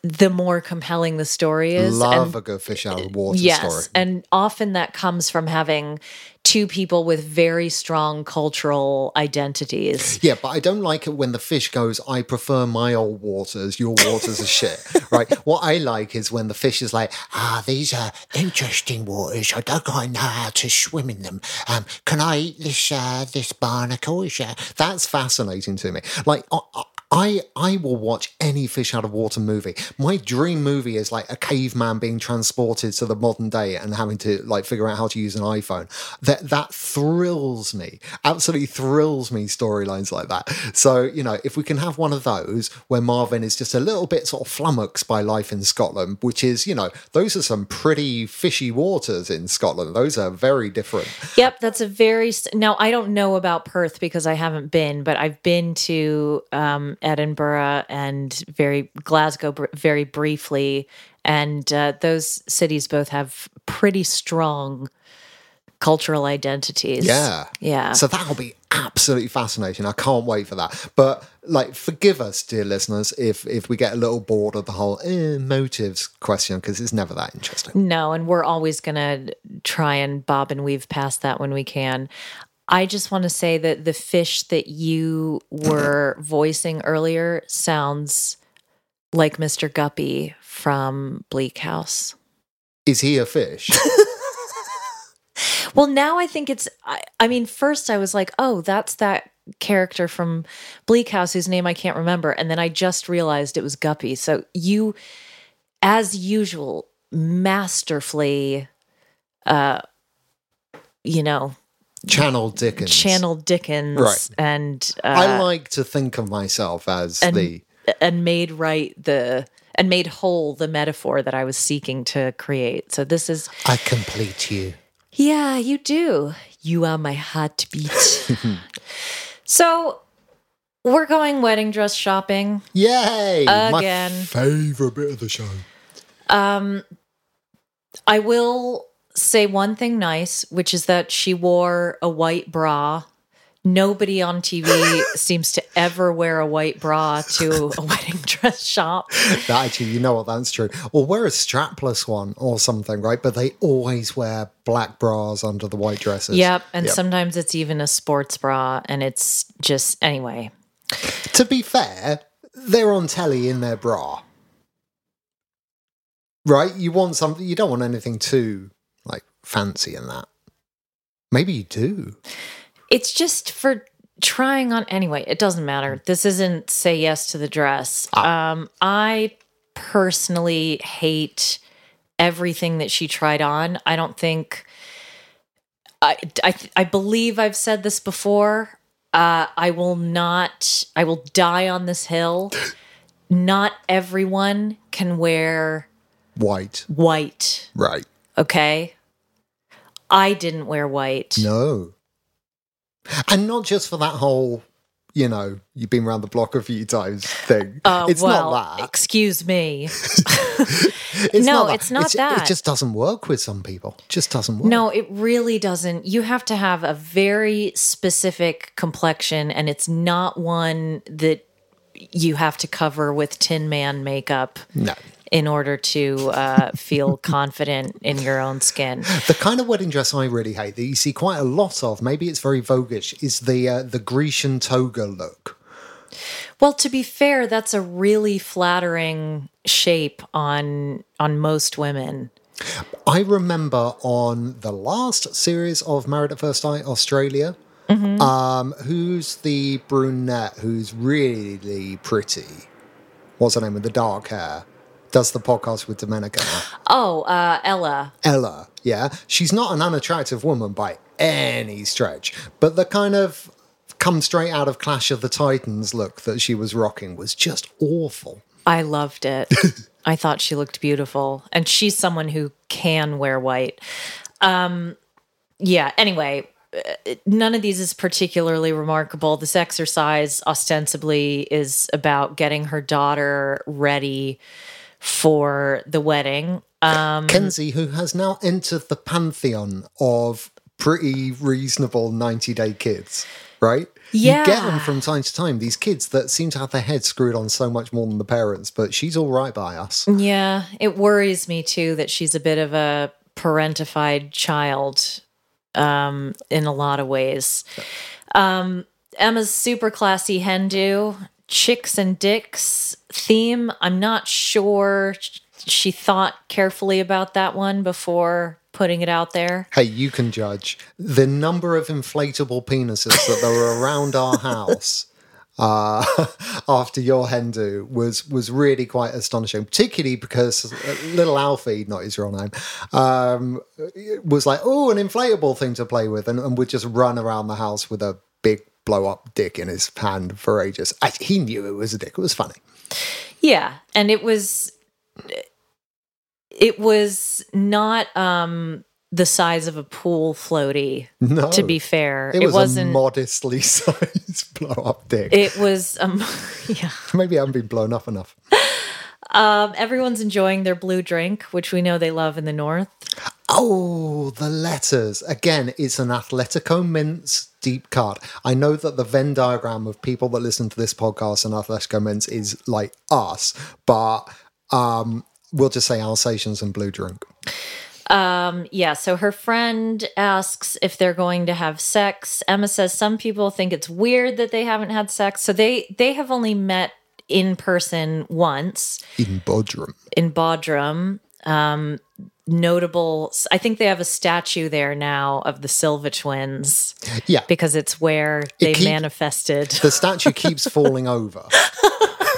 The more compelling the story is Love and- a good fish out of water yes story. and often that comes from having two people with very strong cultural identities Yeah, but I don't like it when the fish goes, I prefer my old waters, your waters are shit. Right? What I like is when the fish is like, ah, these are interesting waters. I don't quite know how to swim in them. Um, can I eat this uh, this barnacle? Uh, That's fascinating to me. Like I, I I will watch any fish out of water movie. My dream movie is like a caveman being transported to the modern day and having to like figure out how to use an iPhone. That that thrills me. Absolutely thrills me storylines like that. So, you know, if we can have one of those where Marvin is just a little bit sort of flummoxed by life in Scotland, which is, you know, those are some pretty fishy waters in Scotland. Those are very different. Yep, that's a very s- now. I don't know about Perth because I haven't been, but I've been to um, Edinburgh and very Glasgow br- very briefly, and uh, those cities both have pretty strong cultural identities. Yeah. yeah. So that'll be absolutely fascinating. I can't wait for that. But like, forgive us, dear listeners, if if we get a little bored of the whole eh, motives question because it's never that interesting. No, and we're always going to try and bob and weave past that when we can. I just want to say that the fish that you were voicing earlier sounds like Mr. Guppy from Bleak House. Is he a fish? Well, now I think it's, I, I mean, first I was like, oh, that's that character from Bleak House whose name I can't remember. And then I just realized it was Guppy. So you, as usual, masterfully, uh, you know, Channel Dickens. channel Dickens Right. and uh, I like to think of myself as and the and made right the and made whole the metaphor that I was seeking to create. So this is I complete you. yeah, you do. You are my heartbeat. so we're going wedding dress shopping. Yay! Again. My favorite bit of the show. Um, I will say one thing nice, which is that she wore a white bra. Nobody on TV seems to ever wear a white bra to a wedding dress shop. That actually, you know what? That's true. Or wear a strapless one or something, right? But they always wear black bras under the white dresses. Yep. And Yep. sometimes it's even a sports bra. And it's just, anyway. To be fair, they're on telly in their bra. Right? You want something, you don't want anything too fancy in that. Maybe you do. It's just for trying on anyway. It doesn't matter. This isn't say yes to the dress. Um, I personally hate everything that she tried on. I don't think. I I, I believe I've said this before. Uh, I will not. I will die on this hill. Not everyone can wear White. white. Right. Okay. I didn't wear white. No. And not just for that whole you know, you've been around the block a few times thing. Uh, it's well, not that. excuse me. It's no, that. it's not It's- that. It just doesn't work with some people. Just doesn't work. No, it really doesn't. You have to have a very specific complexion, and it's not one that you have to cover with Tin Man makeup No. In order to uh, feel confident in your own skin. The kind of wedding dress I really hate that you see quite a lot of, maybe it's very voguish, is the uh, the Grecian toga look. Well, to be fair, that's a really flattering shape on on most women. I remember on the last series of Married at First Sight Australia, Mm-hmm. um, who's the brunette who's really pretty? What's her name with the dark hair? Does the podcast with Domenica. Oh, uh, Ella. Ella, yeah. She's not an unattractive woman by any stretch, but the kind of come straight out of Clash of the Titans look that she was rocking was just awful. I loved it. I thought she looked beautiful, and she's someone who can wear white. Um, yeah. Anyway, uh, none of these is particularly remarkable. This exercise ostensibly is about getting her daughter ready for the wedding. Um, Kenzie, who has now entered the pantheon of pretty reasonable 90 day kids, right? Yeah. You get them from time to time, these kids that seem to have their heads screwed on so much more than the parents, but she's all right by us. Yeah, it worries me too that she's a bit of a parentified child um, in a lot of ways. Um, Emma's super classy hen do, chicks and dicks theme. I'm not sure she thought carefully about that one before putting it out there. Hey, you can judge the number of inflatable penises that there were around our house. Uh, after your hen do was was really quite astonishing, particularly because little Alfie, not his real name, um, was like, "Oh, an inflatable thing to play with," and, and would just run around the house with a big blow up dick in his hand for ages. I, he knew it was a dick. It was funny. Yeah, and it was it was not um the size of a pool floaty No, to be fair. it was wasn't a modestly sized blow up dick. it was um yeah. Maybe I haven't been blown up enough. Um everyone's enjoying their blue drink, which we know they love in the north. Oh, the letters. Again, it's an Athletico Mince deep cut. I know that the Venn diagram of people that listen to this podcast and Athletico Mince is like us, but um, we'll just say Alsatians and Blue Drink. Um yeah, so her friend asks if they're going to have sex. Emma says some people think it's weird that they haven't had sex. So they they have only met in person once. In Bodrum. in Bodrum. Um, notable, I think they have a statue there now of the Silva twins Yeah. because it's where they keep- manifested. The statue keeps falling over.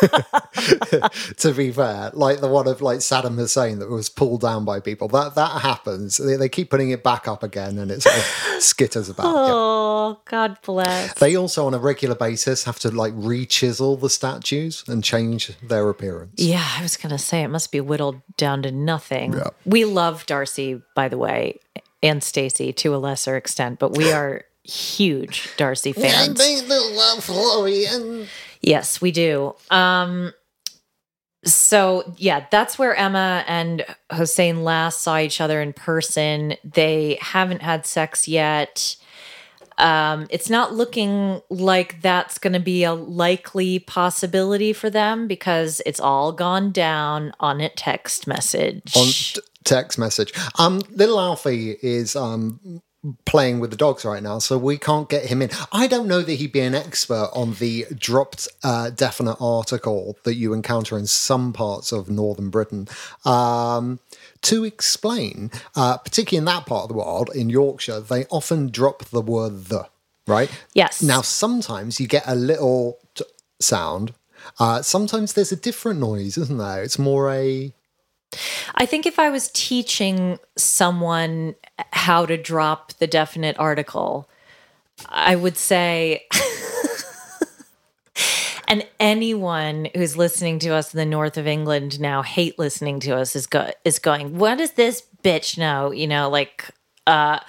to be fair, like the one of like Saddam Hussein that was pulled down by people. That that happens. They, they keep putting it back up again, and it sort of skitters about. Oh, God bless. They also, on a regular basis, have to like re-chisel the statues and change their appearance. Yeah, I was going to say it must be whittled down to nothing. Yeah. We love Darcey, by the way, and Stacey to a lesser extent, but we are huge Darcey fans. Yeah, they love Florian. Yes, we do. Um so yeah, that's where Emma and Hossein last saw each other in person. They haven't had sex yet. Um, it's not looking like that's going to be a likely possibility for them because it's all gone down on a text message. On t- text message. Um, little Alfie is um playing with the dogs right now, so we can't get him in. I don't know that he'd be an expert on the dropped uh, definite article that you encounter in some parts of northern Britain. Um, to explain, uh, particularly in that part of the world, in Yorkshire, they often drop the word the, right? Yes. Now, sometimes you get a little t- sound. Uh, sometimes there's a different noise, isn't there? It's more a I think if I was teaching someone how to drop the definite article, I would say, and anyone who's listening to us in the north of England now hate listening to us is go- is going, what does this bitch know? You know, like, uh,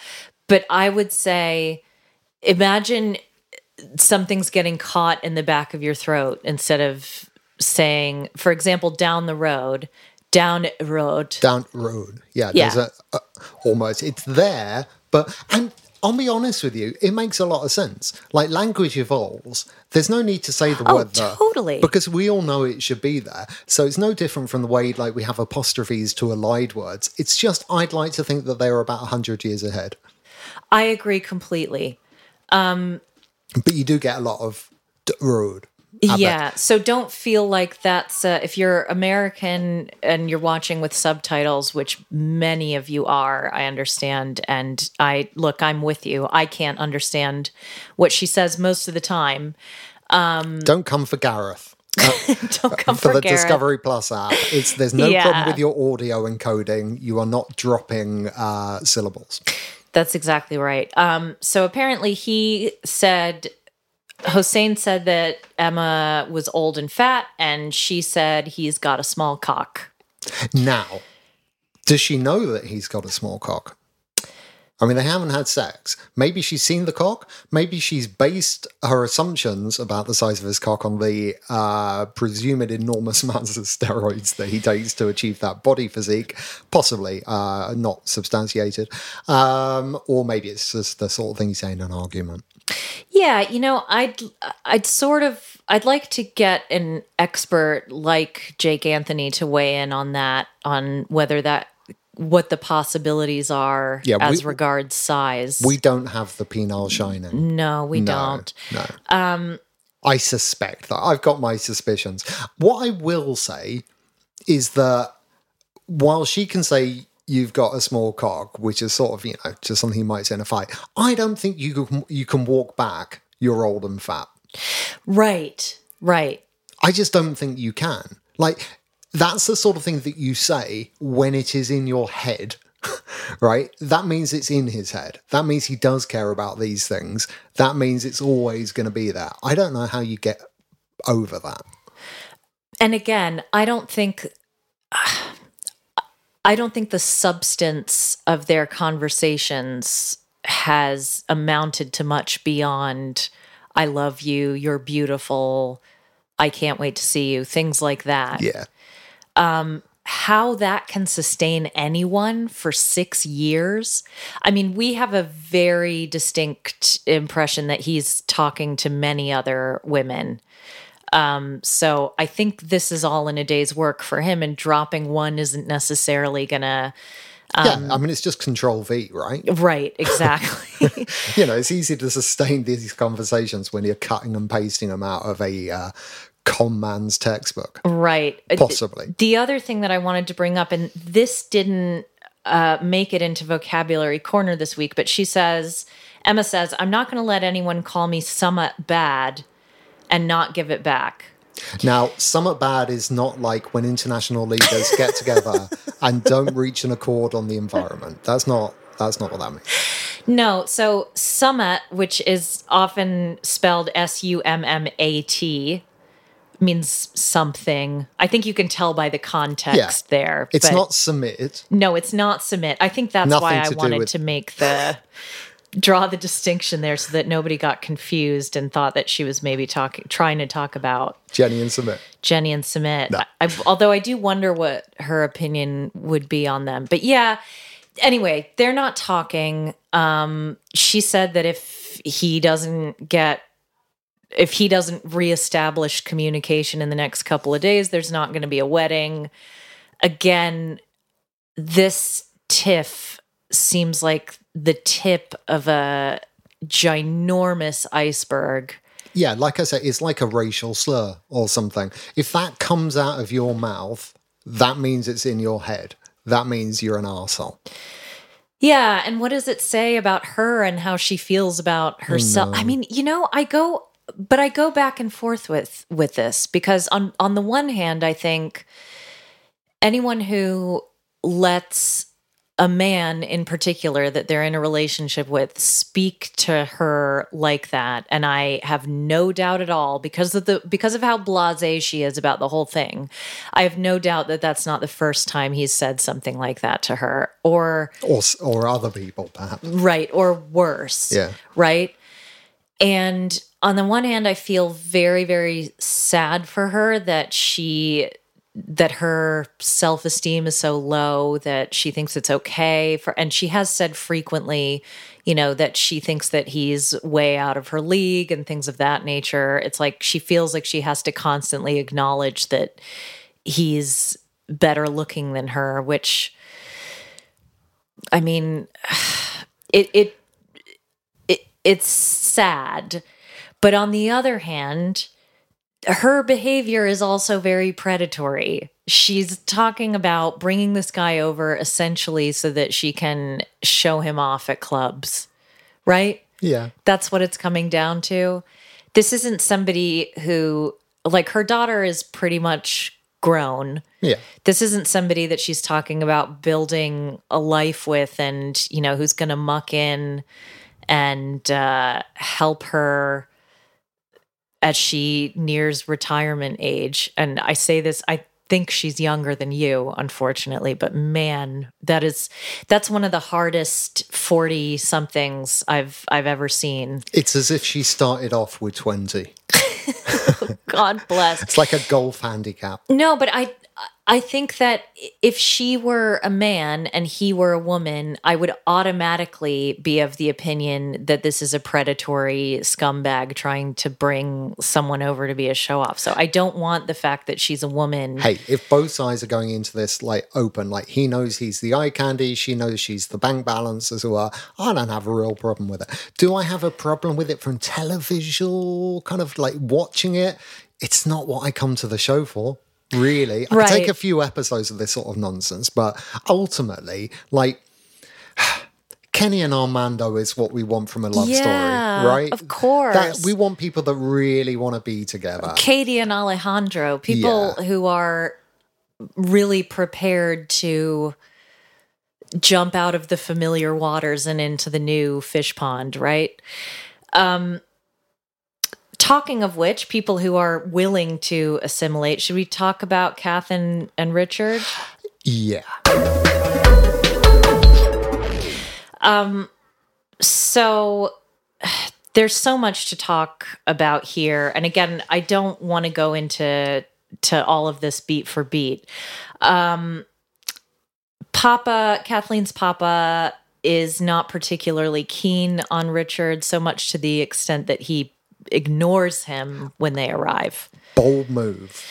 but I would say, imagine something's getting caught in the back of your throat instead of saying, for example, down the road, down road. down road. Yeah, Yeah. there's a, a almost it's there, but and I'll be honest with you, it makes a lot of sense. Like language evolves. There's no need to say the Oh, word the totally. because we all know it should be there. So it's no different from the way like we have apostrophes to allied words. It's just I'd like to think that they are about hundred years ahead, I agree completely. Um, but you do get a lot of d- road. Yeah. So don't feel like that's uh, if you're American and you're watching with subtitles, which many of you are, I understand. And I look, I'm with you. I can't understand what she says most of the time. Don't come for Gareth. Don't come for Gareth. for, the Gareth. Discovery Plus app. It's there's no Yeah. problem with your audio encoding. You are not dropping uh, syllables. That's exactly right. Um, so apparently he said, Hossein said that Emma was old and fat, and she said he's got a small cock. Now, does she know that he's got a small cock? I mean, they haven't had sex. Maybe she's seen the cock. Maybe she's based her assumptions about the size of his cock on the uh, presumed enormous amounts of steroids that he takes to achieve that body physique. Possibly uh, not substantiated. Um, or maybe it's just the sort of thing you say in an argument. Yeah, you know, I'd I'd sort of I'd like to get an expert like Jake Anthony to weigh in on that on whether that what the possibilities are Yeah, as we- regards size. We don't have the penile shining. no, we No, don't. No. Um, I suspect that. I've got my suspicions. What I will say is that while she can say you've got a small cock, which is sort of you know just something you might say in a fight, I don't think you can you can walk back. You're old and fat. Right. Right. I just don't think you can. Like that's the sort of thing that you say when it is in your head. Right? That means it's in his head. That means he does care about these things. That means it's always going to be there. I don't know how you get over that. And again, I don't think I don't think the substance of their conversations has amounted to much beyond I love you, you're beautiful, I can't wait to see you, things like that. Yeah. Um, how that can sustain anyone for 6 years. I mean, we have a very distinct impression that he's talking to many other women. Um, so I think this is all in a day's work for him, and dropping one isn't necessarily gonna. yeah. I mean, it's just control V, right? Right, exactly. you know, it's easy to sustain these conversations when you're cutting and pasting them out of a uh, con man's textbook. right. Uh, Possibly. The other thing that I wanted to bring up, and this didn't uh, make it into vocabulary corner this week, but she says, Emma says, I'm not going to let anyone call me somewhat bad and not give it back. Now, Summit Bad is not like when international leaders get together and don't reach an accord on the environment. That's not. That's not what that means. No, so summit, which is often spelled S U M M A T, means something. I think you can tell by the context there. It's not submitted. No, it's not submit. I think that's Nothing why I wanted with- to make the draw the distinction there so that nobody got confused and thought that she was maybe talking trying to talk about Jenny and Sumit. Jenny and Sumit. I, although I do wonder what her opinion would be on them. But yeah, anyway, they're not talking. Um, she said that if he doesn't get, if he doesn't reestablish communication in the next couple of days, there's not going to be a wedding. Again, this tiff seems like the tip of a ginormous iceberg. Yeah, like I said, it's like a racial slur or something. If that comes out of your mouth, that means it's in your head. That means you're an arsehole. Yeah, and what does it say about her and how she feels about herself? I mean, you know, I go but I go back and forth with with this because on on the one hand, I think anyone who lets a man in particular that they're in a relationship with speak to her like that and i have no doubt at all because of the because of how blasé she is about the whole thing i have no doubt that that's not the first time he's said something like that to her or Or, or other people, perhaps. right or worse Yeah. right and on the one hand, I feel very, very sad for her that she that her self-esteem is so low that she thinks it's okay for and she has said frequently you know that she thinks that he's way out of her league and things of that nature. It's like she feels like she has to constantly acknowledge that he's better looking than her which i mean it it it it's sad. But on the other hand her behavior is also very predatory. She's talking about bringing this guy over essentially so that she can show him off at clubs, right? Yeah. That's what it's coming down to. This isn't somebody who, like, her daughter is pretty much grown. Yeah. This isn't somebody that she's talking about building a life with and, you know, who's going to muck in and uh, help her as she nears retirement age. And I say this, I think she's younger than you, unfortunately, but man, that is that's one of the hardest 40 somethings I've I've ever seen. It's as if she started off with 20. God bless. It's like a golf handicap. No, but I I think that if she were a man and he were a woman, I would automatically be of the opinion that this is a predatory scumbag trying to bring someone over to be a show off. So I don't want the fact that she's a woman. Hey, if both sides are going into this like open, like he knows he's the eye candy, she knows she's the bank balance as well, I don't have a real problem with it. Do I have a problem with it from televisual kind of like watching it? It's not what I come to the show for. Really, I Right. take a few episodes of this sort of nonsense, but ultimately, like Kenny and Armando is what we want from a love Yeah, story, right? of course. That, we want people that really want to be together. Katie and Alejandro, people Yeah. who are really prepared to jump out of the familiar waters and into the new fish pond, right? Um talking of which, people who are willing to assimilate, should we talk about Kath and, and Richard? Yeah. Um, So there's so much to talk about here. And again, I don't want to go into to all of this beat for beat. Um Papa, Kathleen's papa is not particularly keen on Richard so much to the extent that he ignores him when they arrive. bold move.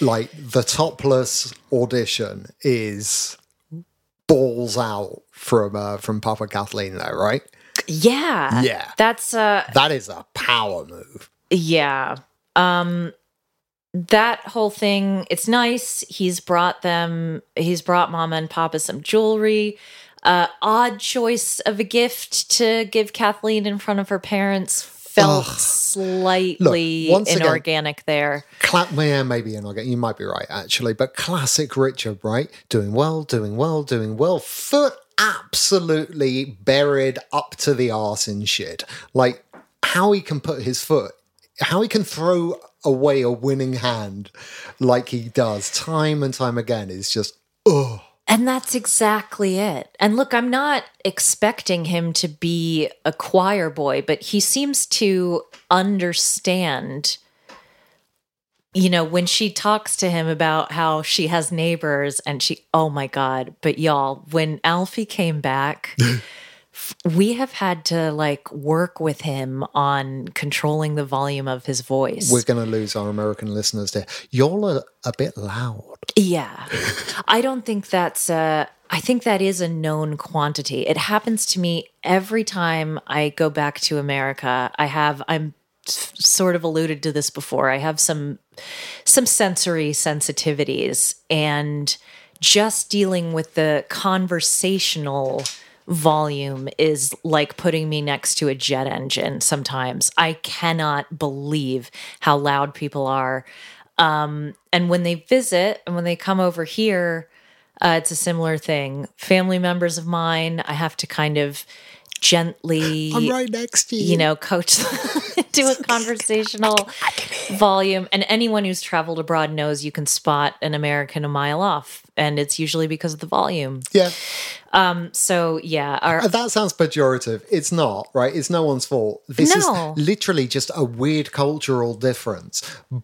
Like the topless audition is balls out from uh, from Papa Kathleen there, right? Yeah. Yeah. That's uh That is a power move. Yeah. Um that whole thing, it's nice. He's brought them he's brought mama and papa some jewelry. Uh odd choice of a gift to give Kathleen in front of her parents felt Ugh. slightly Look, once again- inorganic there. Clap, yeah, maybe getting. You might be right, actually. But classic Richard, right? Doing well, doing well, doing well. Foot absolutely buried up to the arse in shit. Like how he can put his foot, how he can throw away a winning hand like he does time and time again is just oh. And that's exactly it. And look, I'm not expecting him to be a choir boy, but he seems to understand. You know, when she talks to him about how she has neighbors and she, oh my God. But y'all, when Alfie came back, we have had to like work with him on controlling the volume of his voice. We're going to lose our American listeners there. Y'all are a bit loud. Yeah. I don't think that's a I think that is a known quantity. It happens to me every time I go back to America. I have I'm sort of alluded to this before. I have some some sensory sensitivities and just dealing with the conversational volume is like putting me next to a jet engine sometimes. I cannot believe how loud people are. Um, and when they visit and when they come over here, uh, it's a similar thing. Family members of mine, I have to kind of gently, I'm right next to you. you know, coach into a conversational volume. And anyone who's traveled abroad knows you can spot an American a mile off, and it's usually because of the volume. Yeah. Um, so yeah, our, Uh, That sounds pejorative. It's not, right? It's no one's fault. This No. is literally just a weird cultural difference,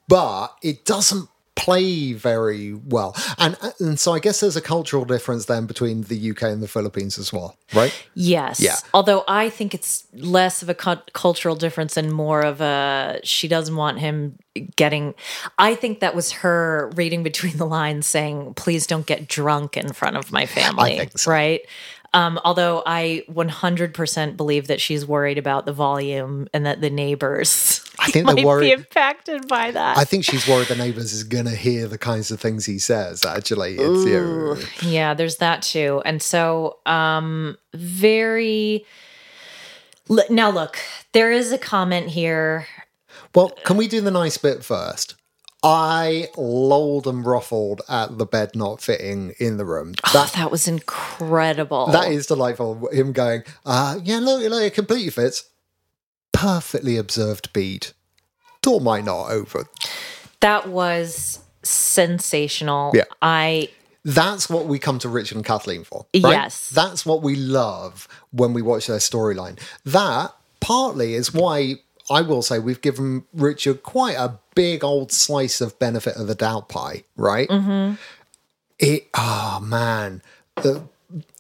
but it doesn't play very well. And and so I guess there's a cultural difference then between the UK and the Philippines as well, right? Yes. Yeah. Although I think it's less of a cu- cultural difference and more of a she doesn't want him getting. I think that was her reading between the lines saying, please don't get drunk in front of my family. so. Right. Um, although I 100% believe that she's worried about the volume and that the neighbors I think might they're be worried. impacted by that. I think she's worried the neighbours is going to hear the kinds of things he says. Actually, it's yeah. Yeah, there's that too. And so, um, very. Now, look, there is a comment here. Well, can we do the nice bit first? I lolled and ruffled at the bed not fitting in the room. Oh, That that was incredible. That is delightful. Him going, uh, yeah, look, look, it completely fits. Perfectly observed bead. Door might not open. that was sensational. Yeah. I That's what we come to Richard and Kathleen for. Right? Yes. That's what we love when we watch their storyline. That partly is why I will say we've given Richard quite a big old slice of benefit of the doubt pie, right? Mm-hmm. It, oh man. The,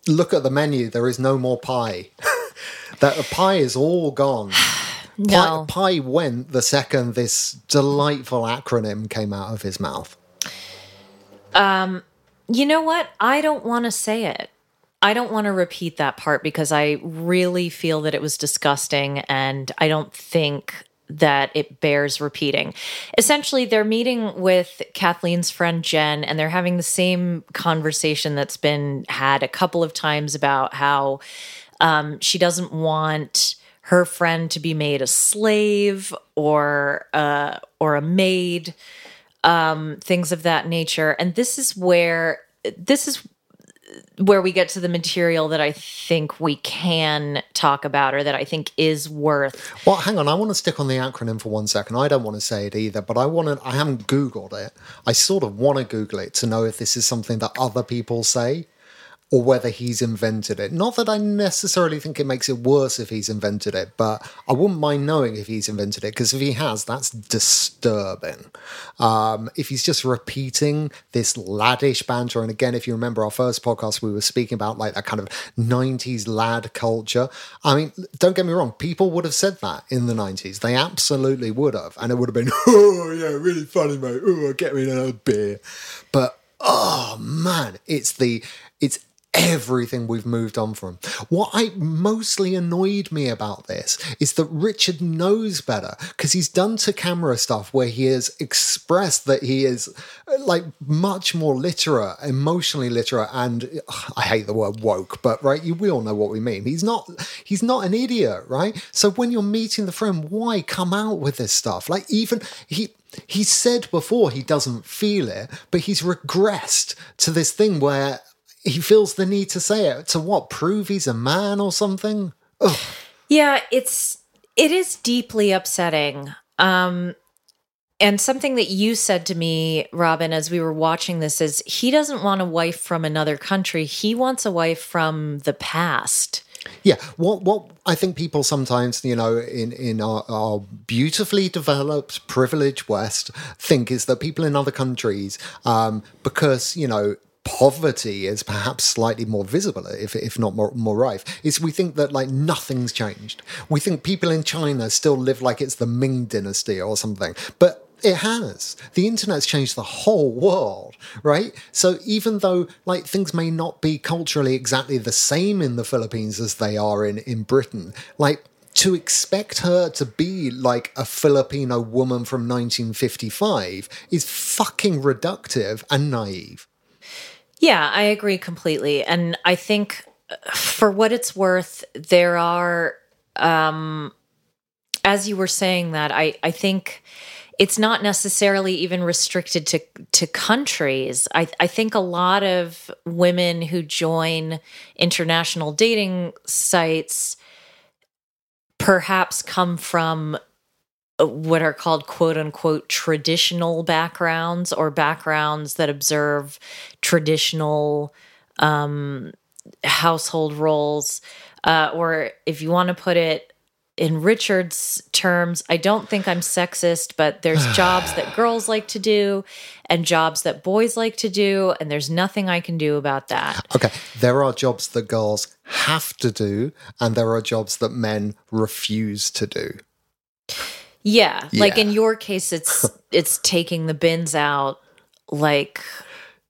look at the menu. There is no more pie. that the pie is all gone. no. Pie, pie went the second this delightful acronym came out of his mouth. Um, You know what? I don't want to say it. I don't want to repeat that part because I really feel that it was disgusting and I don't think that it bears repeating. Essentially, they're meeting with Kathleen's friend Jen and they're having the same conversation that's been had a couple of times about how um, she doesn't want her friend to be made a slave or uh, or a maid um, things of that nature. And this is where this is where we get to the material that I think we can talk about or that I think is worth. Well, hang on. I want to stick on the acronym for one second. I don't want to say it either, but I want to. I haven't Googled it. I sort of want to Google it to know if this is something that other people say or whether he's invented it. Not that I necessarily think it makes it worse if he's invented it, but I wouldn't mind knowing if he's invented it because if he has, that's disturbing. Um, if he's just repeating this laddish banter, and again, if you remember our first podcast, we were speaking about like that kind of 90s lad culture. I mean, don't get me wrong, people would have said that in the 90s. They absolutely would have. And it would have been, oh, yeah, really funny, mate. Oh, get me another beer. But oh man, it's the it's everything we've moved on from. What I mostly annoyed me about this is that Richard knows better because he's done to camera stuff where he has expressed that he is like much more literate, emotionally literate, and ugh, I hate the word woke, but right, you we all know what we mean. He's not he's not an idiot, right? So when you're meeting the friend, why come out with this stuff? Like even he he said before he doesn't feel it, but he's regressed to this thing where he feels the need to say it to what prove he's a man or something. Ugh. Yeah, it's it is deeply upsetting. Um and something that you said to me, Robin, as we were watching this is he doesn't want a wife from another country. He wants a wife from the past. Yeah, what what I think people sometimes, you know, in in our, our beautifully developed, privileged West, think is that people in other countries, um, because you know poverty is perhaps slightly more visible, if if not more more rife, is we think that like nothing's changed. We think people in China still live like it's the Ming Dynasty or something, but it has. The internet's changed the whole world, right? So even though like things may not be culturally exactly the same in the Philippines as they are in in Britain, like to expect her to be like a Filipino woman from 1955 is fucking reductive and naive. Yeah, I agree completely. And I think for what it's worth, there are um as you were saying that, I I think it's not necessarily even restricted to to countries. I I think a lot of women who join international dating sites perhaps come from what are called quote unquote traditional backgrounds or backgrounds that observe traditional um, household roles. Uh, or if you want to put it in Richard's terms, I don't think I'm sexist, but there's jobs that girls like to do and jobs that boys like to do, and there's nothing I can do about that. Okay, there are jobs that girls have to do, and there are jobs that men refuse to do. Yeah, like in your case, it's it's taking the bins out. Like,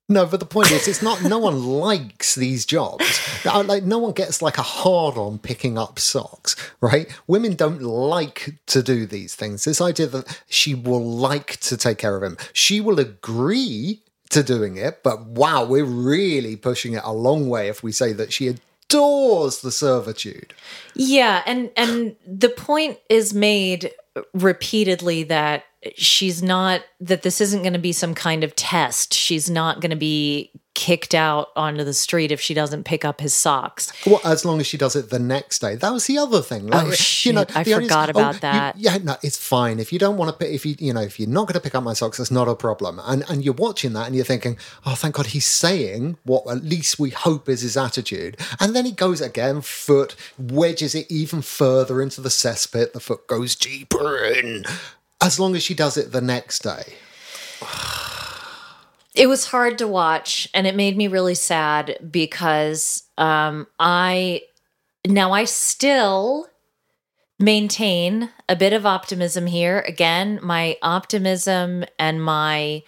No, but the point is, it's not. No one likes these jobs. Like, no one gets like a hard on picking up socks, right? Women don't like to do these things. This idea that she will like to take care of him, she will agree to doing it. But wow, we're really pushing it a long way if we say that she adores the servitude. yeah, and and the point is made repeatedly that she's not that this isn't going to be some kind of test. She's not going to be kicked out onto the street if she doesn't pick up his socks. Well, as long as she does it the next day. That was the other thing. Like, Oh, you know, I forgot oh, about you- that. yeah, no, it's fine. If you don't want to if you, you know, if you're not going to pick up my socks, that's not a problem. And and you're watching that and you're thinking, oh, thank God he's saying what at least we hope is his attitude. And then he goes again, foot wedges it even further into the cesspit. The foot goes deeper in. As long as she does it the next day. it was hard to watch and it made me really sad because um i now i still maintain a bit of optimism here again my optimism and my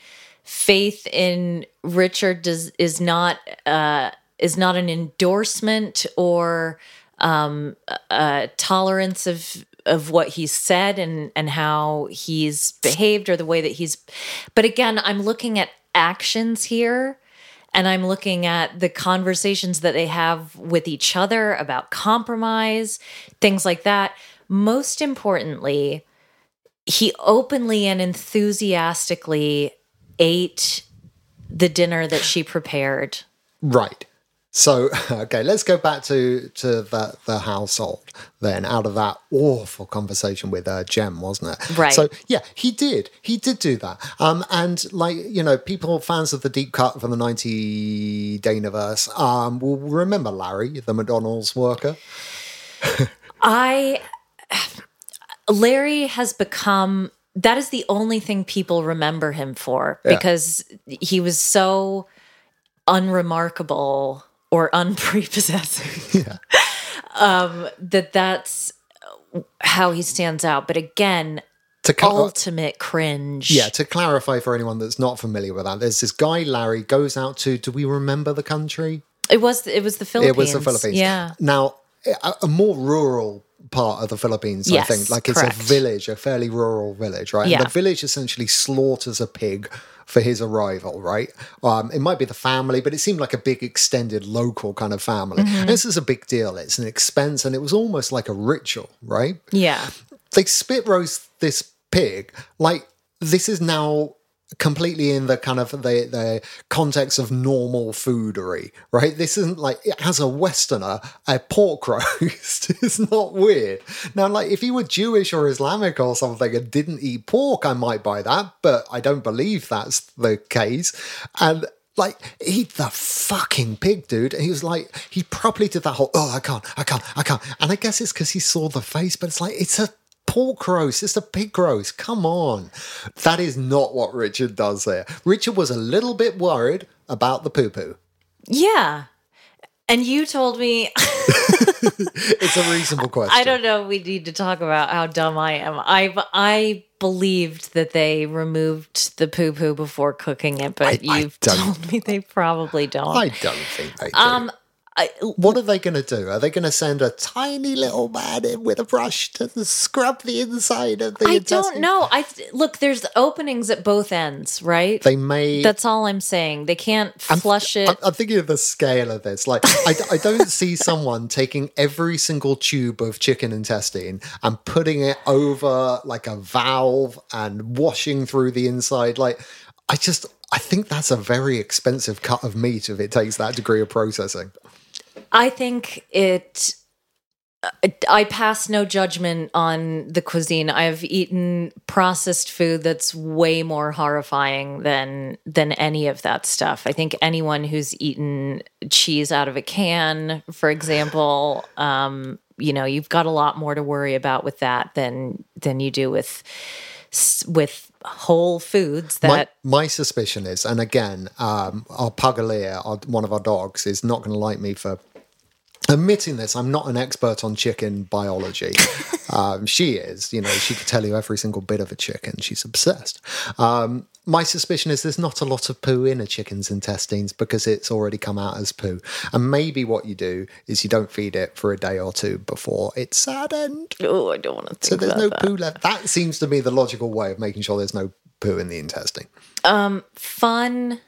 faith in richard does is not uh is not an endorsement or um a tolerance of of what he's said and and how he's behaved or the way that he's but again i'm looking at actions here and i'm looking at the conversations that they have with each other about compromise things like that most importantly he openly and enthusiastically ate the dinner that she prepared Right. So okay, let's go back to to the the household then. Out of that awful conversation with uh, Jem, wasn't it? Right. So yeah, he did. He did do that. Um, and like you know, people fans of the deep cut from the ninety Danaverse um will remember Larry, the McDonald's worker. I Larry has become that is the only thing people remember him for Yeah. because he was so unremarkable or unprepossessing. Um that that's how he stands out. But again, To co- ultimate cringe. Yeah, to clarify for anyone that's not familiar with that, there's this guy Larry goes out to. Do we remember the country? It was it was the Philippines. It was the Philippines. Yeah. Now, a, a more rural part of the Philippines, Yes, I think, like it's correct. a village, a fairly rural village, right? Yeah. And the village essentially slaughters a pig for his arrival, right? Um, it might be the family, but it seemed like a big extended local kind of family. Mm-hmm. This is a big deal. It's an expense, and it was almost like a ritual, right? Yeah. they spit roast this pig like this is now completely in the kind of the, the context of normal foodery right this isn't like as a westerner a pork roast is not weird now like if you were jewish or islamic or something and didn't eat pork i might buy that but i don't believe that's the case and like eat the fucking pig, dude. And he was like, he properly did that whole, oh, I can't, I can't, I can't. And I guess it's because he saw the face, but it's like, it's a pork roast, it's a pig roast. Come on. That is not what Richard does there. Richard was a little bit worried about the poo poo. Yeah. And you told me It's a reasonable question. I don't know. if We need to talk about how dumb I am. I I believed that they removed the poo poo before cooking it, but I- I you've don't- told me they probably don't. I don't think they do. um, I, what are they going to do? Are they going to send a tiny little man in with a brush to scrub the inside of the intestine? I don't know. I look. There's openings at both ends, right? They may. That's all I'm saying. They can't flush it. I'm, I'm thinking of the scale of this. Like, I, I don't see someone taking every single tube of chicken intestine and putting it over like a valve and washing through the inside. Like, I just, I think that's a very expensive cut of meat if it takes that degree of processing. I think it I pass no judgment on the cuisine. I've eaten processed food that's way more horrifying than than any of that stuff. I think anyone who's eaten cheese out of a can, for example, um, you know, you've got a lot more to worry about with that than than you do with with whole foods My, that my suspicion is, and again, um, our Pugalier, our, one of our dogs, is not going to like me for admitting this. I'm not an expert on chicken biology. um, she is, you know, she could tell you every single bit of a chicken. She's obsessed. Um, my suspicion is there's not a lot of poo in a chicken's intestines because it's already come out as poo. And maybe what you do is you don't feed it for a day or two before it's sad saddened. oh, I don't want to think So there's no that. poo left. That seems to be the logical way of making sure there's no poo in the intestine. Fun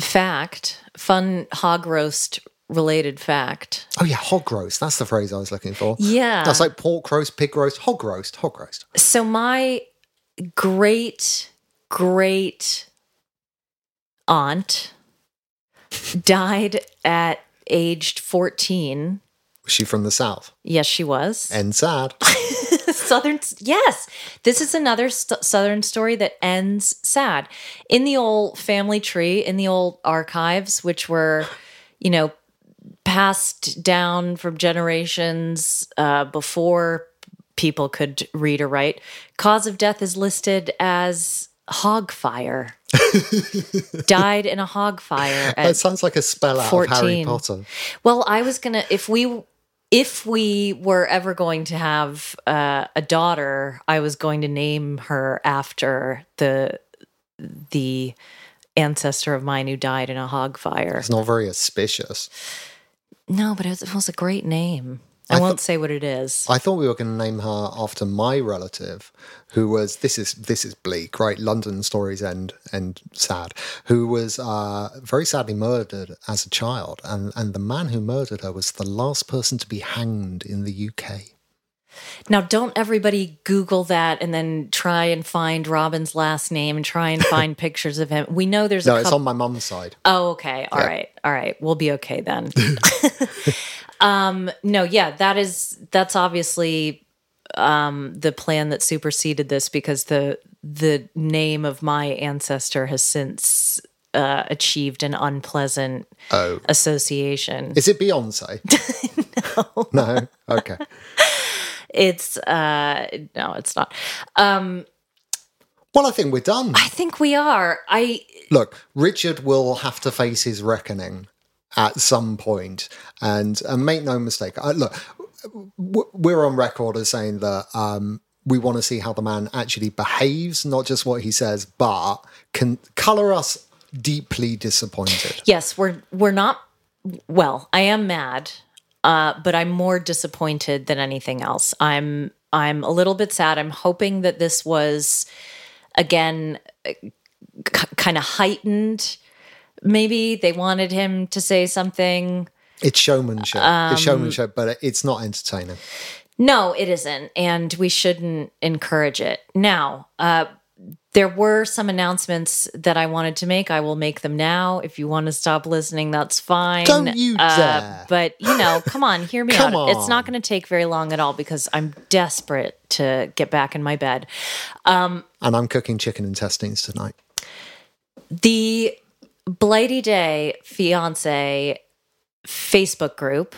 fact, fun hog roast related fact. Oh yeah, hog roast. That's the phrase I was looking for. Yeah. That's like pork roast, pig roast, hog roast, hog roast. So my great great aunt died at aged 14. Was she from the south? Yes, she was. And sad. southern yes this is another st- southern story that ends sad in the old family tree in the old archives which were you know passed down from generations uh, before people could read or write cause of death is listed as hog fire died in a hog fire at That sounds like a spell out of Harry Potter. well, I was gonna if we if we were ever going to have uh, a daughter, I was going to name her after the the ancestor of mine who died in a hog fire. It's not very auspicious. No, but it was, it was a great name. I, I won't say what it is. I thought we were going to name her after my relative, who was this is this is bleak, right? London stories end and sad. Who was uh, very sadly murdered as a child, and and the man who murdered her was the last person to be hanged in the UK. Now, don't everybody Google that and then try and find Robin's last name and try and find pictures of him. We know there's No, a it's on my mom's side. Oh, okay. All right. All right. We'll be okay then. um, no, yeah, that is that's obviously um the plan that superseded this because the the name of my ancestor has since uh, achieved an unpleasant Oh, association. is it Beyonce? no. No. Okay. It's uh no, it's not. Um Well, I think we're done. I think we are. I Look, Richard will have to face his reckoning at some point, and, and make no mistake. I, look, we're on record as saying that um, we want to see how the man actually behaves, not just what he says, but can color us deeply disappointed. Yes, we're we're not. Well, I am mad, uh, but I'm more disappointed than anything else. I'm I'm a little bit sad. I'm hoping that this was again k- kind of heightened. Maybe they wanted him to say something. It's showmanship. Um, it's showmanship, but it's not entertaining. No, it isn't, and we shouldn't encourage it. Now, uh, there were some announcements that I wanted to make. I will make them now. If you want to stop listening, that's fine. Don't you Uh, dare. but you know, come on, hear me out. It's not going to take very long at all because I'm desperate to get back in my bed. And I'm cooking chicken intestines tonight. The Blighty Day fiance Facebook group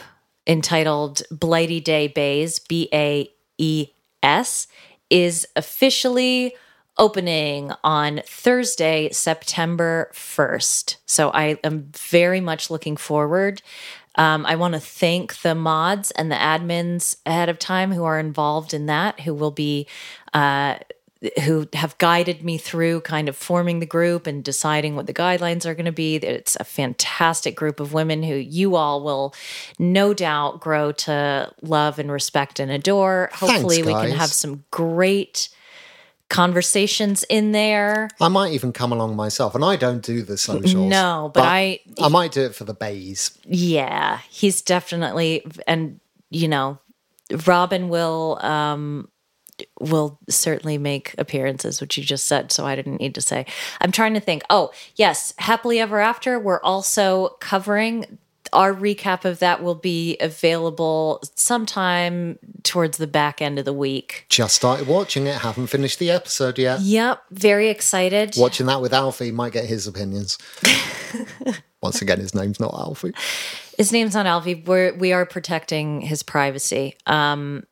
entitled Blighty Day Baes, B A E S, is officially opening on Thursday, September 1st. So I am very much looking forward. Um, I want to thank the mods and the admins ahead of time who are involved in that, who will be uh, who have guided me through kind of forming the group and deciding what the guidelines are going to be. It's a fantastic group of women who you all will no doubt grow to love and respect and adore. Hopefully, we can have some great conversations in there. I might even come along myself, and I don't do the socials. No, but I- I might do it for the baes. Yeah, he's definitely and you know, Robin will um will certainly make appearances, which you just said, so I didn't need to say. I'm trying to think. Oh, yes, Happily Ever After, we're also covering our recap of that will be available sometime towards the back end of the week. Just started watching it, haven't finished the episode yet. Yep, very excited. Watching that with Alfie might get his opinions. Once again, his name's not Alfie. His name's not Alfie. We're we are protecting his privacy. Um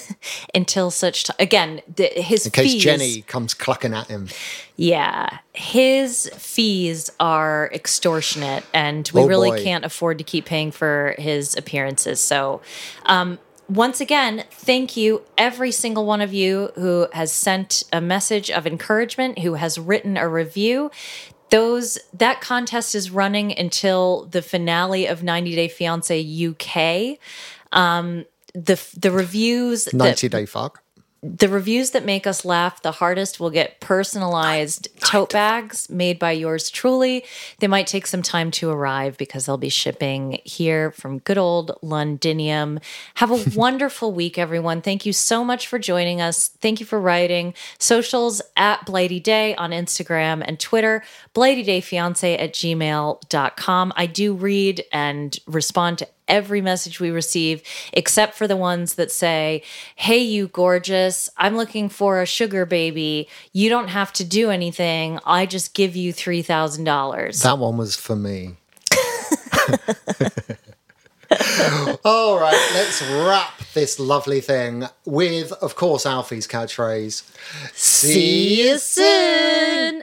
until such time again the, his In case fees, Jenny comes clucking at him. yeah his fees are extortionate and we Oh, really boy. can't afford to keep paying for his appearances so um once again, thank you, every single one of you who has sent a message of encouragement, who has written a review. Those that contest is running until the finale of 90 Day Fiance UK. Um, the the reviews that 90 Day Fuck. the reviews that make us laugh the hardest will get personalized tote bags made by yours truly. They might take some time to arrive because they'll be shipping here from good old Londinium. Have a wonderful week, everyone. Thank you so much for joining us. Thank you for writing. Socials at Blighty Day on Instagram and Twitter, blightydayfiance at gmail.com. I do read and respond to every message we receive, except for the ones that say, Hey, you gorgeous, I'm looking for a sugar baby. You don't have to do anything. I just give you $3,000. That one was for me. All right, let's wrap this lovely thing with, of course, Alfie's catchphrase. See you soon.